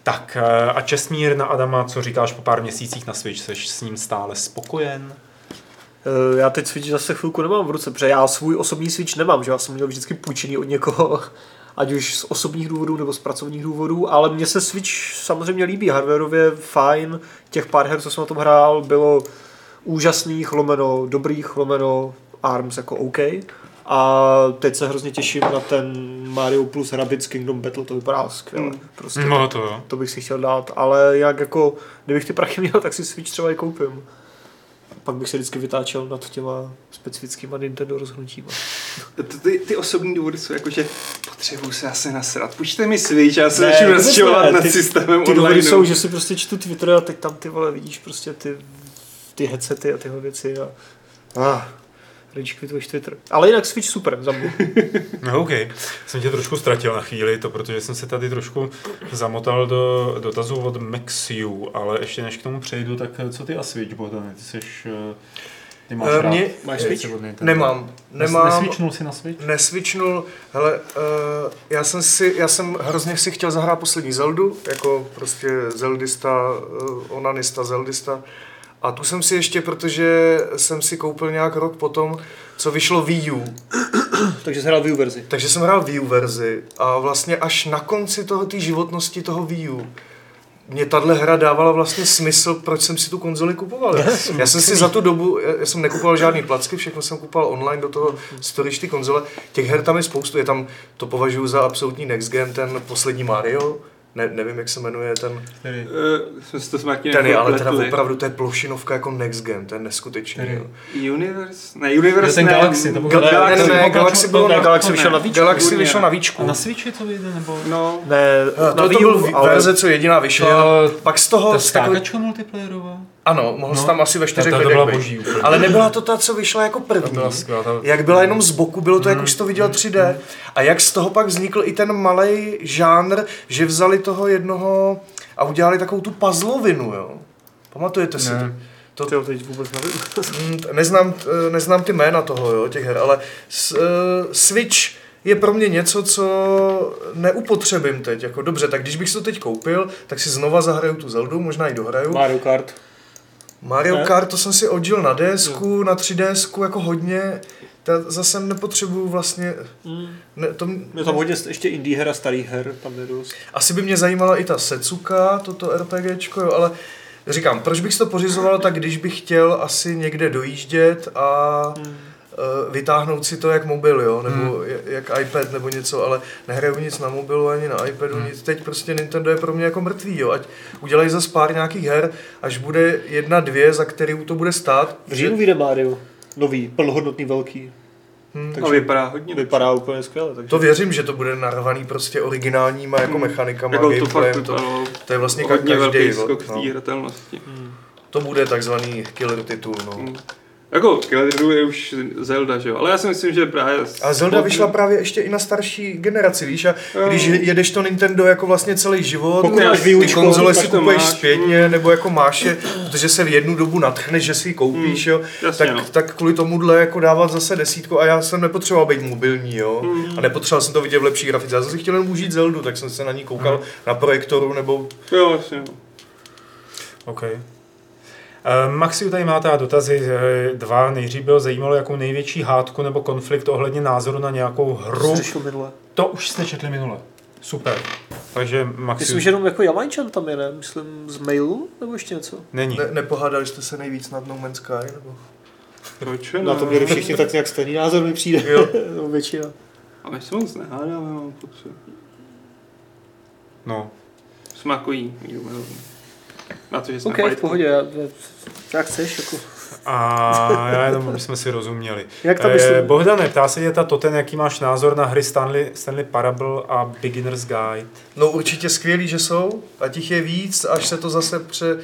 Tak eh, a Česmír na Adama, co říkáš po pár měsících na Switch, jsi s ním stále spokojen? Eh, Já teď Switch zase chvilku nemám v ruce, protože já svůj osobní Switch nemám, že já jsem měl vždycky půjčený od někoho, ať už z osobních důvodů nebo z pracovních důvodů, ale mně se Switch samozřejmě líbí, hardwareově fajn, těch pár her, co jsem na tom hrál, bylo úžasných, lomeno, dobrých, lomeno, ARMS jako OK. A teď se hrozně těším na ten Mario plus Rabbids Kingdom Battle, to vypadá skvěle. Mm. Prostě No to jo. to bych si chtěl dát, ale jak jako, kdybych ty prachy měl, tak si Switch třeba i koupím. Pak bych se vždycky vytáčel nad těma specifickýma Nintendo rozhodnutíma. Ty, ty, ty osobní důvody jsou jako, že potřebuju se asi nasrat. Půjčte mi Switch, já se Ne, začnu rozčilovat ne. nad Ty- systémem Ty důvody online. jsou, že si prostě čtu Twitter a teď tam ty vole vidíš prostě ty, ty headsety a tyhle věci a ah, rage quituješ Twitter. Ale jinak Switch super za. No OK. Jsem tě trošku ztratil na chvíli, to protože jsem se tady trošku zamotal do dotazů od Maxiu, ale ještě než k tomu přejdu, tak eh, co ty a Switch, Bogdane? Ty jsi... eh, Ty máš rád mě- Máš Switch? Nemám. Nemám. Nesvičnul jsi na Switch? Nesvičnul, hele, uh, já jsem si, já jsem hrozně si chtěl zahrát poslední Zeldu, jako prostě Zeldista, uh, onanista, Zeldista. A tu jsem si ještě, protože jsem si koupil nějak rok potom, co vyšlo Wii U. Takže jsi hrál Wii U verzi. Takže jsem hrál Wii U verzi a vlastně až na konci toho té životnosti toho Wii U mě tahle hra dávala vlastně smysl, proč jsem si tu konzoli kupoval. Já jsem si za tu dobu, já já jsem nekupoval žádný placky, všechno jsem kupoval online do toho storage ty konzole. Těch her tam je spoustu, je tam, to považuji za absolutní next gen, ten poslední Mario, ne, nevím, jak se jmenuje ten, Který? Uh, si to ten je, ale teda opravdu, to je plošinovka jako next gen, to je neskutečný. Který? Jo. Universe? Ne, Universe ten ne. Galaxy, to byl Ga- Galaxy. Ne, ne, Galaxy bylo Ne, na, Galaxy ne. vyšel na víčku. Galaxy vyšlo na A víčku. na Switchi to vyjde, nebo... No, Ne, To, to byl verze, co jediná vyšla. Pak z toho... Ta z takový- skákačka multiplayerová? Ano, mohl No. tam asi ve čtyřech Ta- ta lidech byla být. boží úplně. Ale nebyla to ta, co vyšla jako první. To byla skvělá. ta- Jak byla jenom z boku, bylo to, jak už jsi to viděl 3D. A jak z toho pak vznikl i ten malý žánr, že vzali toho jednoho a udělali takovou tu puzzlovinu, jo. Pamatujete si Ne. to? Tyjo, teď vůbec nevím. Mm, Neznám, t- neznám ty jména toho, jo, těch her, ale s, uh, Switch je pro mě něco, co neupotřebím teď. Jako dobře, tak když bych si to teď koupil, tak si znova zahraju tu Zeldu, možná i dohraju. Mario Kart. Mario Ne? Kart, to jsem si odžil na DSku, na 3DSku jako hodně. Ta zase nepotřebuju vlastně... Mm. Ne, to, Je tam hodně ještě indie her a starých her, tam je dost. asi by mě zajímala i ta Setsuka, toto RPGčko, jo, ale říkám, proč bych si to pořizoval, tak když bych chtěl asi někde dojíždět a Mm. Uh, vytáhnout si to jak mobil, jo, nebo Hmm. jak iPad nebo něco, ale nehraju nic na mobilu ani na iPadu, Hmm. nic. Teď prostě Nintendo je pro mě jako mrtvý, jo, ať udělají za pár nějakých her, až bude jedna, dvě, za kterou to bude stát. V říjnu vyjde Mario. Nový, plnohodnotný, velký. Hm, no vypadá hodně. Vypadá úplně skvěle. Takže... To věřím, že to bude narvaný prostě originálníma jako Hmm. mechanikama, Jako to fakt to, vypadalo to je vlastně hodně velký každý, skok v no. hratelnosti. Mm. To bude takzvaný killer titul, no. Mm. Jako Killer je už Zelda, že jo? Ale já si myslím, že právě... A Zelda vyšla právě ještě i na starší generaci, víš, a když jedeš to Nintendo jako vlastně celý život, Pokud máš ty konzole si kupuješ máš. zpětně, nebo jako máš je, protože se v jednu dobu natchneš, že si ji koupíš, Mm, jo, jasně, tak, no. tak kvůli tomuhle jako dávat zase desítku a já jsem nepotřeboval být mobilní, jo, Mm. a nepotřeboval jsem to vidět v lepší grafice, já jsem si chtěl jen užít Zeldu, tak jsem se na ní koukal na projektoru, nebo Jo, vlastně. no. OK. Eh, Maxiu tady má teda dotazy dva. Nejdřív bylo zajímalo, jakou největší hádku nebo konflikt ohledně názoru na nějakou hru. To už jste četli minule. Super. Takže Maxiu Myslím, že jenom jako Jamajčan tam je, ne? Myslím z mailu, nebo ještě něco? není. Ne, nepohádali jste se nejvíc nad No Man's Sky? Nebo? Proč Na to měli všichni tak nějak stejný názor mi přijde. Jo. no, většina. A my se moc nehádáme, mám pocit. No. Jsme jako jí, milovní. Na to, že jsme OK, v pohodě, já, jak chceš, jako. A já jenom, aby jsme si rozuměli. Jak tam Eh? Bohdane, ptá se tě ta Toten, jaký máš názor na hry Stanley, Stanley Parable a Beginner's Guide. No určitě skvělý, že jsou, a těch je víc, až se to zase pře,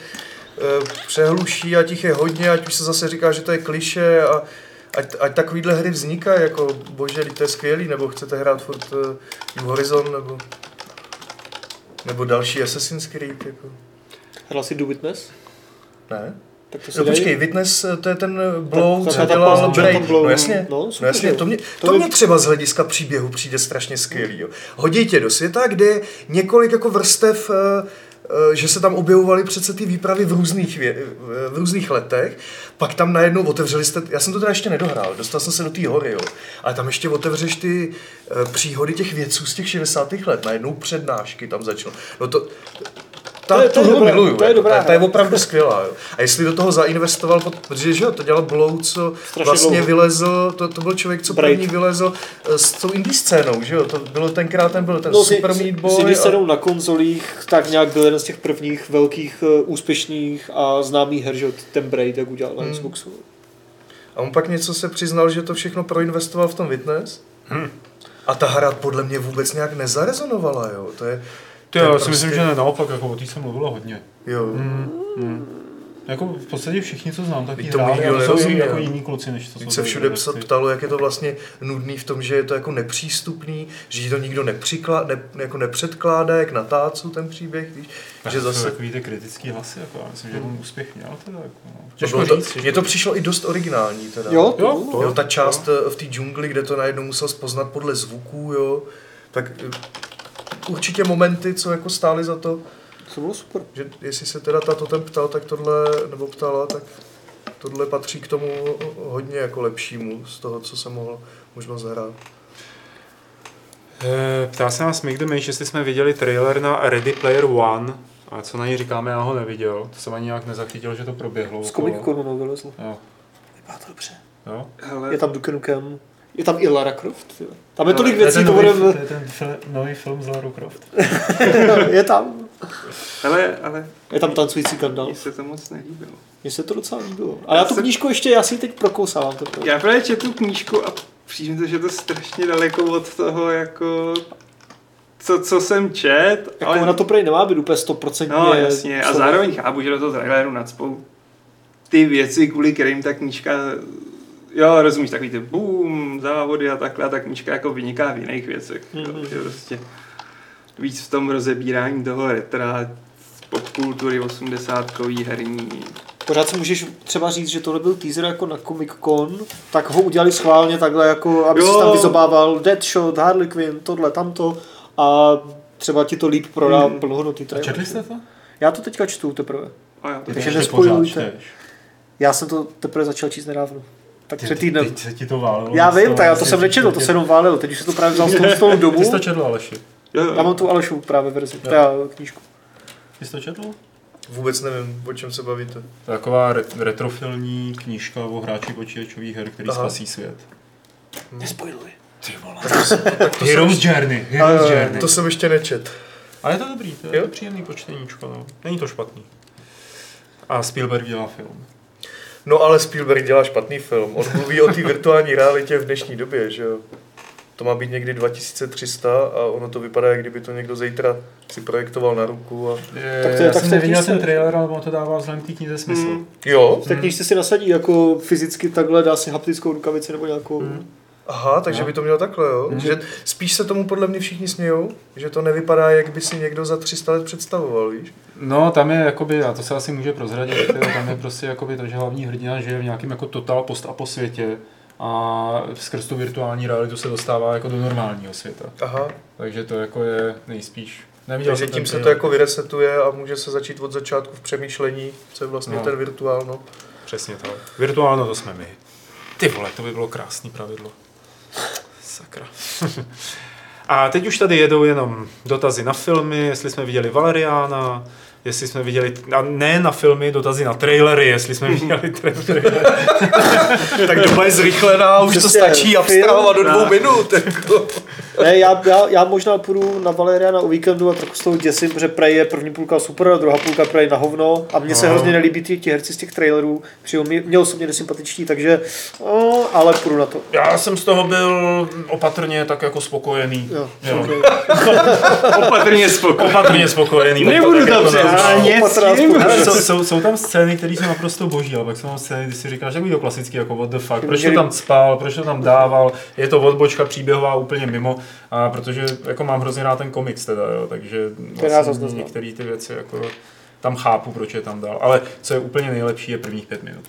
eh, přehluší a těch je hodně, ať už se zase říká, že to je kliše a ať, ať takovýhle hry vznikají, jako bože, to je skvělý, nebo chcete hrát furt uh, New Horizon, nebo, nebo další Assassin's Creed, jako. Hrál si Do Witness? Ne? Tak to si No počkej, Witness, eh, to je ten Blow, Tak- co dělal. Jonathan Blow, No jasně, no, no, super, jasně jo. to, mě, To to mě třeba z hlediska příběhu přijde strašně skvělý. Jo. Hodí tě do světa, kde je několik jako vrstev eh, eh, že se tam objevovaly přece ty výpravy v různých, vě, v různých letech, pak tam najednou otevřeli jste, já jsem to teda ještě nedohrál, dostal jsem se do té hory, jo, ale tam ještě otevřeš ty eh, příhody těch vědců z těch 60. let, najednou přednášky tam začnou. No to, ta, To je- to je miluju, to je jako, dobrá ta, ta je opravdu skvělá. Jo. A jestli do toho zainvestoval, protože že jo, to dělal Blow, co Strašně vlastně dlouho. vylezl, to, to byl člověk, co Braid. první vylezl eh, s tou indie scénou, že jo, to bylo tenkrát, ten byl ten No, Super s, Meat s, Boy. s a- Indie na konzolích, tak nějak byl jeden z těch prvních velkých uh, úspěšných a známých her, že jo, ten Braid, jak udělal na Hmm. Xboxu. A on pak něco se přiznal, že to všechno proinvestoval v tom Witness. Hm. A ta hra podle mě vůbec nějak nezarezonovala, jo. To je, Ty To jo, já si prostě- myslím, že ne, naopak, jako o té se mluvilo hodně. jo. Mm, mm. Jako v podstatě všichni, co znám, tak tomu hráli, ale jsou nerozuměl. jako jiní kluci, než to jsou Víc se všude psa- ptalo, jak je to vlastně nudný v tom, že je to jako nepřístupný, že ti to nikdo nepřiklá, ne, jako nepředkládá, jak na tácu ten příběh, víš, Tak že to jsou zase... takový ty kritický hlasy, jako, já myslím, že on úspěch měl teda, jako, no. To Těžko to, říct, mně to přišlo i dost originální teda. Jo, to, Jo, to- Jo, ta část eh, v té džungli, kde to najednou musel spoznat podle zvuků, jo, tak eh, určitě momenty, co jako stály za to, to bylo super. že jestli se teda ta totem ptal, tak tohle, nebo ptala, tak tohle patří k tomu hodně jako lepšímu z toho, co jsem mohl možnost hrát. Eh, Ptá se nás Mick Mage, jestli jsme viděli trailer na Ready Player One, a co na něj říkáme, já ho neviděl. To jsem ani nějak nezachytil, že to proběhlo. Z. Comic Conu vylezl. Jo, Vypadá to dobře. jo. Hele, Je tam Duke Nukem, je tam i Lara Croft. jo. Tam je No, tolik To věcí, ten to nový, budeme... to je ten fil, nový film z Lara Croft. je tam. hele, ale Je tam tancující Gandalf. mně se to moc nelíbilo. Mně se to docela líbilo. Ale já tu se- knížku ještě, já si ji teď prokousávám teprve. Já právě četl knížku a přijde mi to, že je to strašně daleko od toho, jako co, co jsem čet, Jako ale... ona to prej nemá být úplně 100% No jasně, a zároveň chápu, že do toho traileru nadspou ty věci, kvůli kterým ta knížka, jo, rozumíš, takový ty boom, závody a takhle, a ta knížka jako vyniká v jiných věcech, jo, Mhm. prostě víc v tom rozebírání toho retra, popkultury 80 herní. Pořád si můžeš třeba říct, že tohle byl teaser jako na Comic Con, tak ho udělali schválně takhle, jako aby Jo. si tam vyzobával Deadshot, Harley Quinn, tohle, tamto a třeba ti to líp prodá Mhm. plnohodnotný trailer. četli jste to? Já to teďka čtu teprve. A jo, Takže Ještě nespojujte. Já jsem to teprve začal číst nedávno. Tak Ty- před ty- týdnem. Teď se ti to válilo. Já vím, toho, tak já to jsem nečetl, to se jenom válilo. Teď už se to právě vzal z toho, z toho Ty domu. jsi to četl, Aleši. jo, jo. Já mám tu Alešu právě verzi, teda knížku. Ty jsi to četl? Vůbec nevím, o čem se bavíte. To taková re- retrofilní knížka o hráči počítačových her, který Aha. spasí svět. Nespojluj. Heroes Journey. Heroes Ale- Journey. To jsem ještě nečet. Ale je to dobrý, to je Jo? to příjemný počteníčko, no. Není to špatný. A Spielberg dělá film. No ale Spielberg dělá špatný film. On mluví o té virtuální realitě v dnešní době, že jo. To má být někdy 2300 a ono to vypadá, jak kdyby to někdo zítra si projektoval na ruku. A... Je, Tak to je- já tak jsem neviděl ten trailer, ale ono to dává vzhledem k té knize smysl. Mm. Jo? V té knížce si nasadí jako fyzicky takhle, dá si haptickou rukavici nebo nějakou... Hmm. Aha, takže No. by to mělo takhle, jo? Mhm. Že spíš se tomu podle mě všichni smějou, že to nevypadá, jak by si někdo za 300 let představoval, víš? No, tam je jakoby, a to se asi může prozradit, jo, tam je prostě jakoby to, že hlavní hrdina žije v nějakém jako total post a po světě a skrz tu virtuální realitu se dostává jako do normálního světa. Aha, Takže to jako je nejspíš. Neviděl Takže tím se to jako vyresetuje a může se začít od začátku v přemýšlení, co je vlastně No. ten virtuál. No. Přesně tak. Virtuálno to jsme my. Ty vole, to by bylo krásný pravidlo. Sakra. A teď už tady jedou jenom dotazy na filmy, jestli jsme viděli Valeriana, jestli jsme viděli, a ne na filmy, dotazy na trailery, jestli jsme viděli trailery. tak doba je zrychlená, už to Přesně, stačí abstrahovat do dvou minut. Jako. Ne, já, já, já, možná půjdu na Valeriana o víkendu a trochu z toho děsím, protože prej je první půlka super a druhá půlka prej na hovno a mně se No. hrozně nelíbí ty, ti herci z těch trailerů, přijou mě, mě osobně nesympatičtí, takže no, ale půjdu na to. Já jsem z toho byl opatrně tak jako spokojený. Jo, Jo. okay. Opatrně spokojený. Opatrně spokojený. Nebudu Tak přehánět s tím. Ale jsou, jsou, jsou, tam scény, které jsou naprosto boží, ale pak jsou tam scény, kdy si říkáš, jak to klasický, jako what the fuck, proč to tam spal, proč to tam dával, je to odbočka příběhová úplně mimo, a protože jako mám hrozně rád ten komiks teda, jo, takže vlastně některé ty věci jako tam chápu, proč je tam dal, ale co je úplně nejlepší, je prvních pět minut.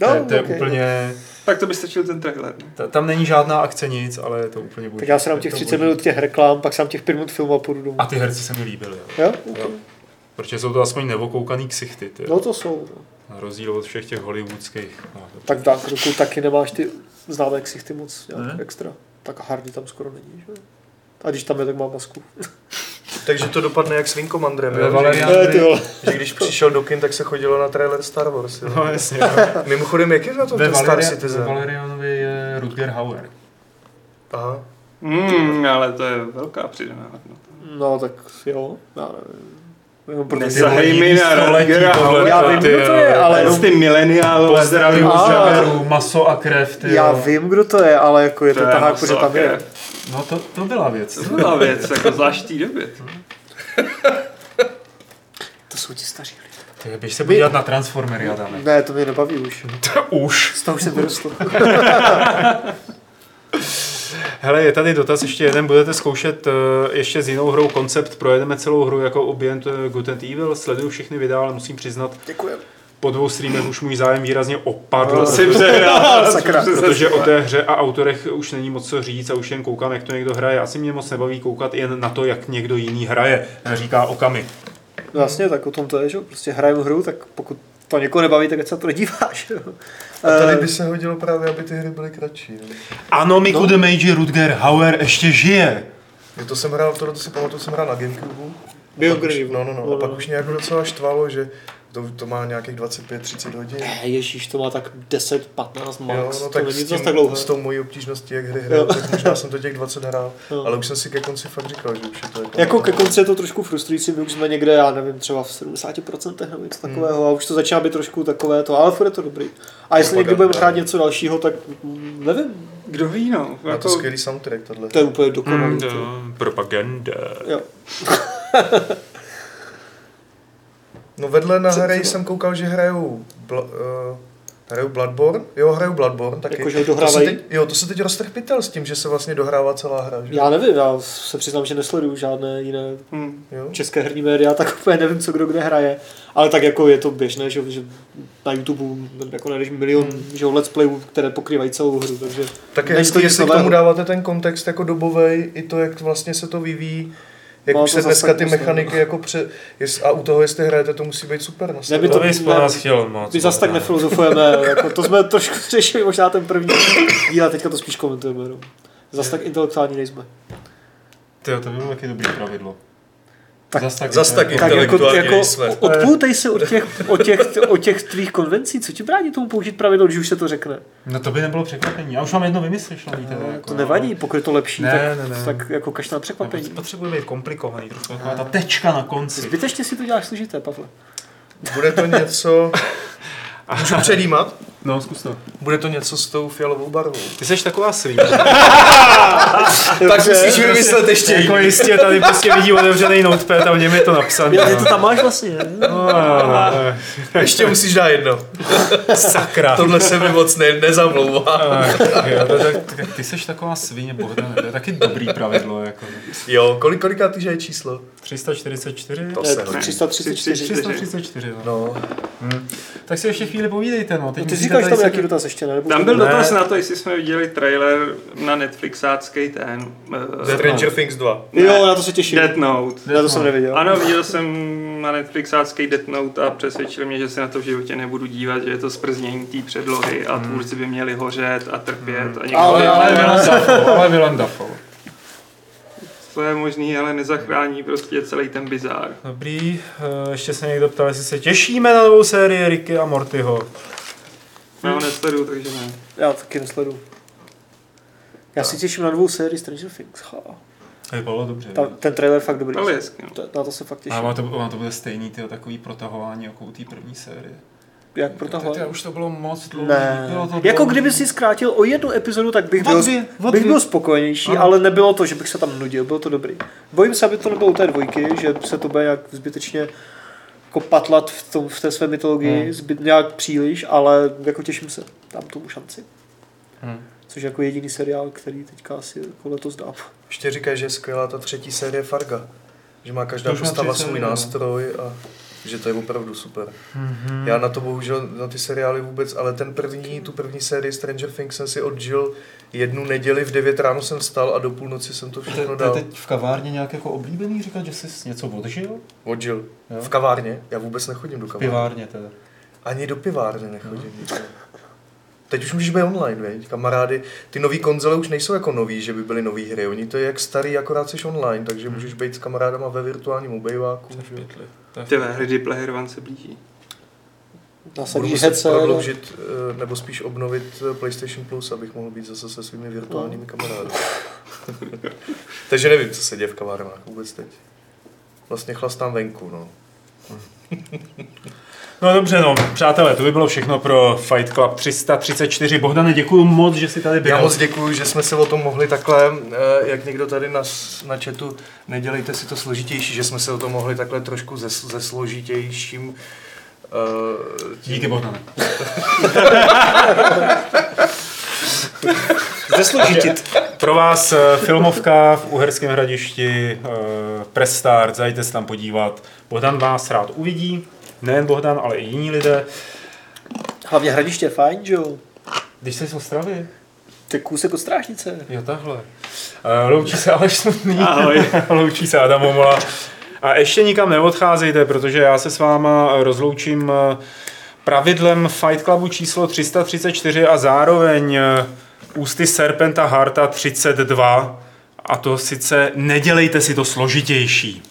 No, to, je, to je okay. úplně, Tak to by stačil ten trailer. ne? ta, tam není žádná akce nic, ale je to úplně boží. Tak já dám Je těch to 30 boží. minut těch reklam, pak sám těch 5 minut filmu a půjdu domů. A ty herci se mi líbily, jo. Jo? jo. Protože jsou to aspoň nevokoukaný ksichty, ty, No to jsou. No. na rozdíl od všech těch hollywoodských. No, Tak v Dunkirku taky nemáš ty známé ksichty moc nějak Ne? extra. Tak Hardy tam skoro není, že? A když tam je, tak má masku. Takže to dopadne jak s Ve jo? Valerian- Že, vole. že když přišel do kin, tak se chodilo na trailer Star Wars. Jo? no jasně. Jo. Mimochodem, jak je na tom ten Star Valeria, ve Citizen? Valerianovi je Rutger Hauer. Aha. Hmm, ale to je velká přidaná hodnota. No tak jo, já nevím. Jenom protože... Nezahej mi na Hauera. Já vím, ty, kdo to je, ale- ty mileniálové Pozdravím z Javeru, maso a krev, ty, Já vím, kdo to je, ale jako je to, To maso protože a tam je. No to, to byla věc. To byla věc, jako zvlášť té době. To jsou ti staří lidi. Ty, běž se podívat na Transformery, Adame. Ne, to mě nebaví už. Už. Z toho už jsem vyrostl. Hele, je tady dotaz ještě jeden, budete zkoušet uh, ještě s jinou hrou koncept, projedeme celou hru jako Obient Good and Evil, sleduju všechny videa, ale musím přiznat, Děkujem. po dvou streamech už můj zájem výrazně opadl. To si přehrál. Sakra. Protože o té hře a autorech už není moc co říct a už jen koukám, jak to někdo hraje. Asi mě moc nebaví koukat jen na to, jak někdo jiný hraje, říká Okami. No jasně, tak o tom to je, že jo. Prostě hrajeme hru, tak pokud to někoho nebaví, tak se na to nedíváš. jo. A tady Eh, by se hodilo právě, aby ty hry byly kratší. No. Ano, Miku no. the Major Rutger Hauer ještě žije. Jo, To jsem hrál, to, to si pamatuju, jsem hrál na Gamecube. And No, no, no. No, A pak no. už nějak docela štvalo, že to, to má nějakých 25-30 hodin. Ne, ježíš, to má tak 10, 15 max, Jo, no to tak není s, zase tím, tak dlouhé. s tou mojí obtížností, jak hry hraju, Jo. tak možná jsem to těch 20 hrál, Jo. ale už jsem si ke konci fakt říkal, že už je to jako... Jako ke konci je to trošku frustrující, my už jsme někde, já nevím, třeba v 70% nebo něco takového a už to začíná být trošku takové to, ale furt je to dobrý. A jestli někdy budeme hrát něco dalšího, tak nevím, Kdo ví, no. Má to Jako, skvělý soundtrack, tohle. to je úplně dokonalý. Mm, to. to, propaganda. Jo. No vedle na hry jsem koukal, že hrajou, bl, uh, hrajou Bloodborne, jo, hrajou Bloodborne taky. Jakože ho to se dohrávají? teď, jo, to se teď roztrh pytel s tím, že se vlastně dohrává celá hra, že? Já nevím, já se přiznám, že nesleduju žádné jiné hm. Jo? české herní média, tak úplně nevím, co kdo kde hraje. Ale tak jako je to běžné, že, že na YouTube jako najdeš milion Hmm. že let's playů, které pokrývají celou hru, takže Tak je nic jestli k tomu dáváte ten kontext jako dobovej, i to, jak vlastně se to vyvíjí, jak Má už se dneska ty mechaniky jako pře... a u toho, jestli hrajete, to musí být super Neby nastavené. To to- bys po ne- nás chtěl moc. my zase tak nefilozofujeme, jako to jsme trošku řešili možná ten první díl a teďka to spíš komentujeme. No. Zase tak intelektuální nejsme. Tyjo, to by bylo taky dobrý pravidlo. Tak- zas tak, zas tak jako- Tak jako, jako odpoutej se od těch, od, těch, od těch tvých konvencí, co ti brání tomu použít pravidlo, když už se to řekne? No to by nebylo překvapení. Já už mám jedno vymyšlené. Teda, jako, To nevadí, pokud je to lepší, Ne, tak, ne, ne. tak jako kaž na No, překvapení. Potřebuje být komplikovaný, trošku taková ta tečka na konci. Zbytečně si to děláš složité, Pavle. Bude to něco... Můžu předjímat? No, zkus to. Bude to něco s tou fialovou barvou. Ty jsi taková svý. Tak musíš vymyslet ještě jako jistě, tady prostě vidí otevřený notepad a v něm je to napsané. Ty to tam máš vlastně, ne? No, no, no. Ještě musíš dát jedno. Sakra. Tohle se mi moc ne, nezamlouvá. Ty jsi taková svině, Bohdane, to je taky dobrý pravidlo. Jako. Jo, kolik, kolikátý že je číslo? 344? To se hodí. 334. 334, no. No, Tak si ještě chvíli povídejte, no. Teď No ty říkáš, tam se- nějaký dotaz ještě, ne? Nebo Tam byl Ne. dotaz na to, jestli jsme viděli trailer na Netflixácký ten. Uh, Stranger Things 2. Jo, na to se těším. Death Note. Já to jsem neviděl. Ano, viděl jsem na Netflixácký Death Note a přesvědčil mě, že se na to v životě nebudu dívat, že je to sprznění té předlohy a tvůrci by měli hořet a trpět. A někdo Ale- by- Ale Willem Dafoe, ale Willem Dafoe. To je možný, ale nezachrání prostě celý ten bizár. Dobrý, eh, ještě se někdo ptal, jestli se těšíme na novou sérii Ricky a Mortyho. Já ho nesleduju, takže ne. Já taky nesledu. Já si těším na novou sérii Stranger Things. Ha. Vypadalo dobře. Ta, ten trailer fakt dobrý. Ale hezky, no. To- Na to se fakt těším. Ale to, ono to bude stejný, tyjo, takový protahování jako u té první série. Jak protahovat? to, už to bylo moc dlouho. Ne. Bylo to Jako kdyby si zkrátil o jednu epizodu, tak bych byl, dvě, bych byl spokojenější, Ano. ale nebylo to, že bych se tam nudil, bylo to dobrý. Bojím se, aby to nebylo u té dvojky, že se to bude nějak zbytečně jako patlat v, tom, v té své mytologii, Hmm. zbyt, nějak příliš, ale jako těším se, dám tomu šanci. Hmm. Což je jako jediný seriál, který teďka asi jako letos dám. Ještě říkají, že je skvělá ta třetí série Farga. Že má každá postava svůj no. nástroj a že to je opravdu super. Mhm. Já na to bohužel, na ty seriály vůbec, ale ten první, tu první sérii Stranger Things jsem si odžil jednu neděli, v 9 ráno jsem vstal a do půlnoci jsem to všechno to je dal. teď v kavárně nějak jako oblíbený říkat, že jsi něco odžil? Odžil. Jo. V kavárně. Já vůbec nechodím do V kavárny. pivárně teda. Ani do pivárny nechodím. nikde. Teď už můžeš být online, veď? Kamarády, ty nový konzole už nejsou jako nový, že by byly nový hry. Oni to je jak starý, akorát jsi online, takže můžeš být s kamarádama ve virtuálním obejváku. Ty Ready Player One se blíží. Budu Nasadíš muset headset, prodloužit, eh, nebo spíš obnovit eh, PlayStation Plus, abych mohl být zase se svými virtuálními kamarády. Takže nevím, co se děje v kavárnách vůbec teď. Vlastně chlastám venku, no. No dobře, no, přátelé, to by bylo všechno pro Fight Club 334. Bohdane, děkuji moc, že jsi tady byl. Já moc děkuji, že jsme se o tom mohli takhle, eh, jak někdo tady na, na chatu, nedělejte si to složitější, že jsme se o tom mohli takhle trošku ze, ze složitějším eh, tím- Díky, Bohdane. zesložitit. Pro vás eh, filmovka v Uherském hradišti, eh, Press Start, zajděte se tam podívat. Bohdan vás rád uvidí, nejen Bohdan, ale i jiní lidé. Hlavně hradiště je fajn, že jo? Když jsi z Ostravy, To je kousek od strážnice. jo takhle. Eh, Loučí se Aleš Smutný, Ahoj. loučí se Adam Momola. A ještě nikam neodcházejte, protože já se s váma rozloučím eh, pravidlem Fight Clubu číslo 334 a zároveň eh, ústy Serpenta Harta 32. A to sice nedělejte si to složitější.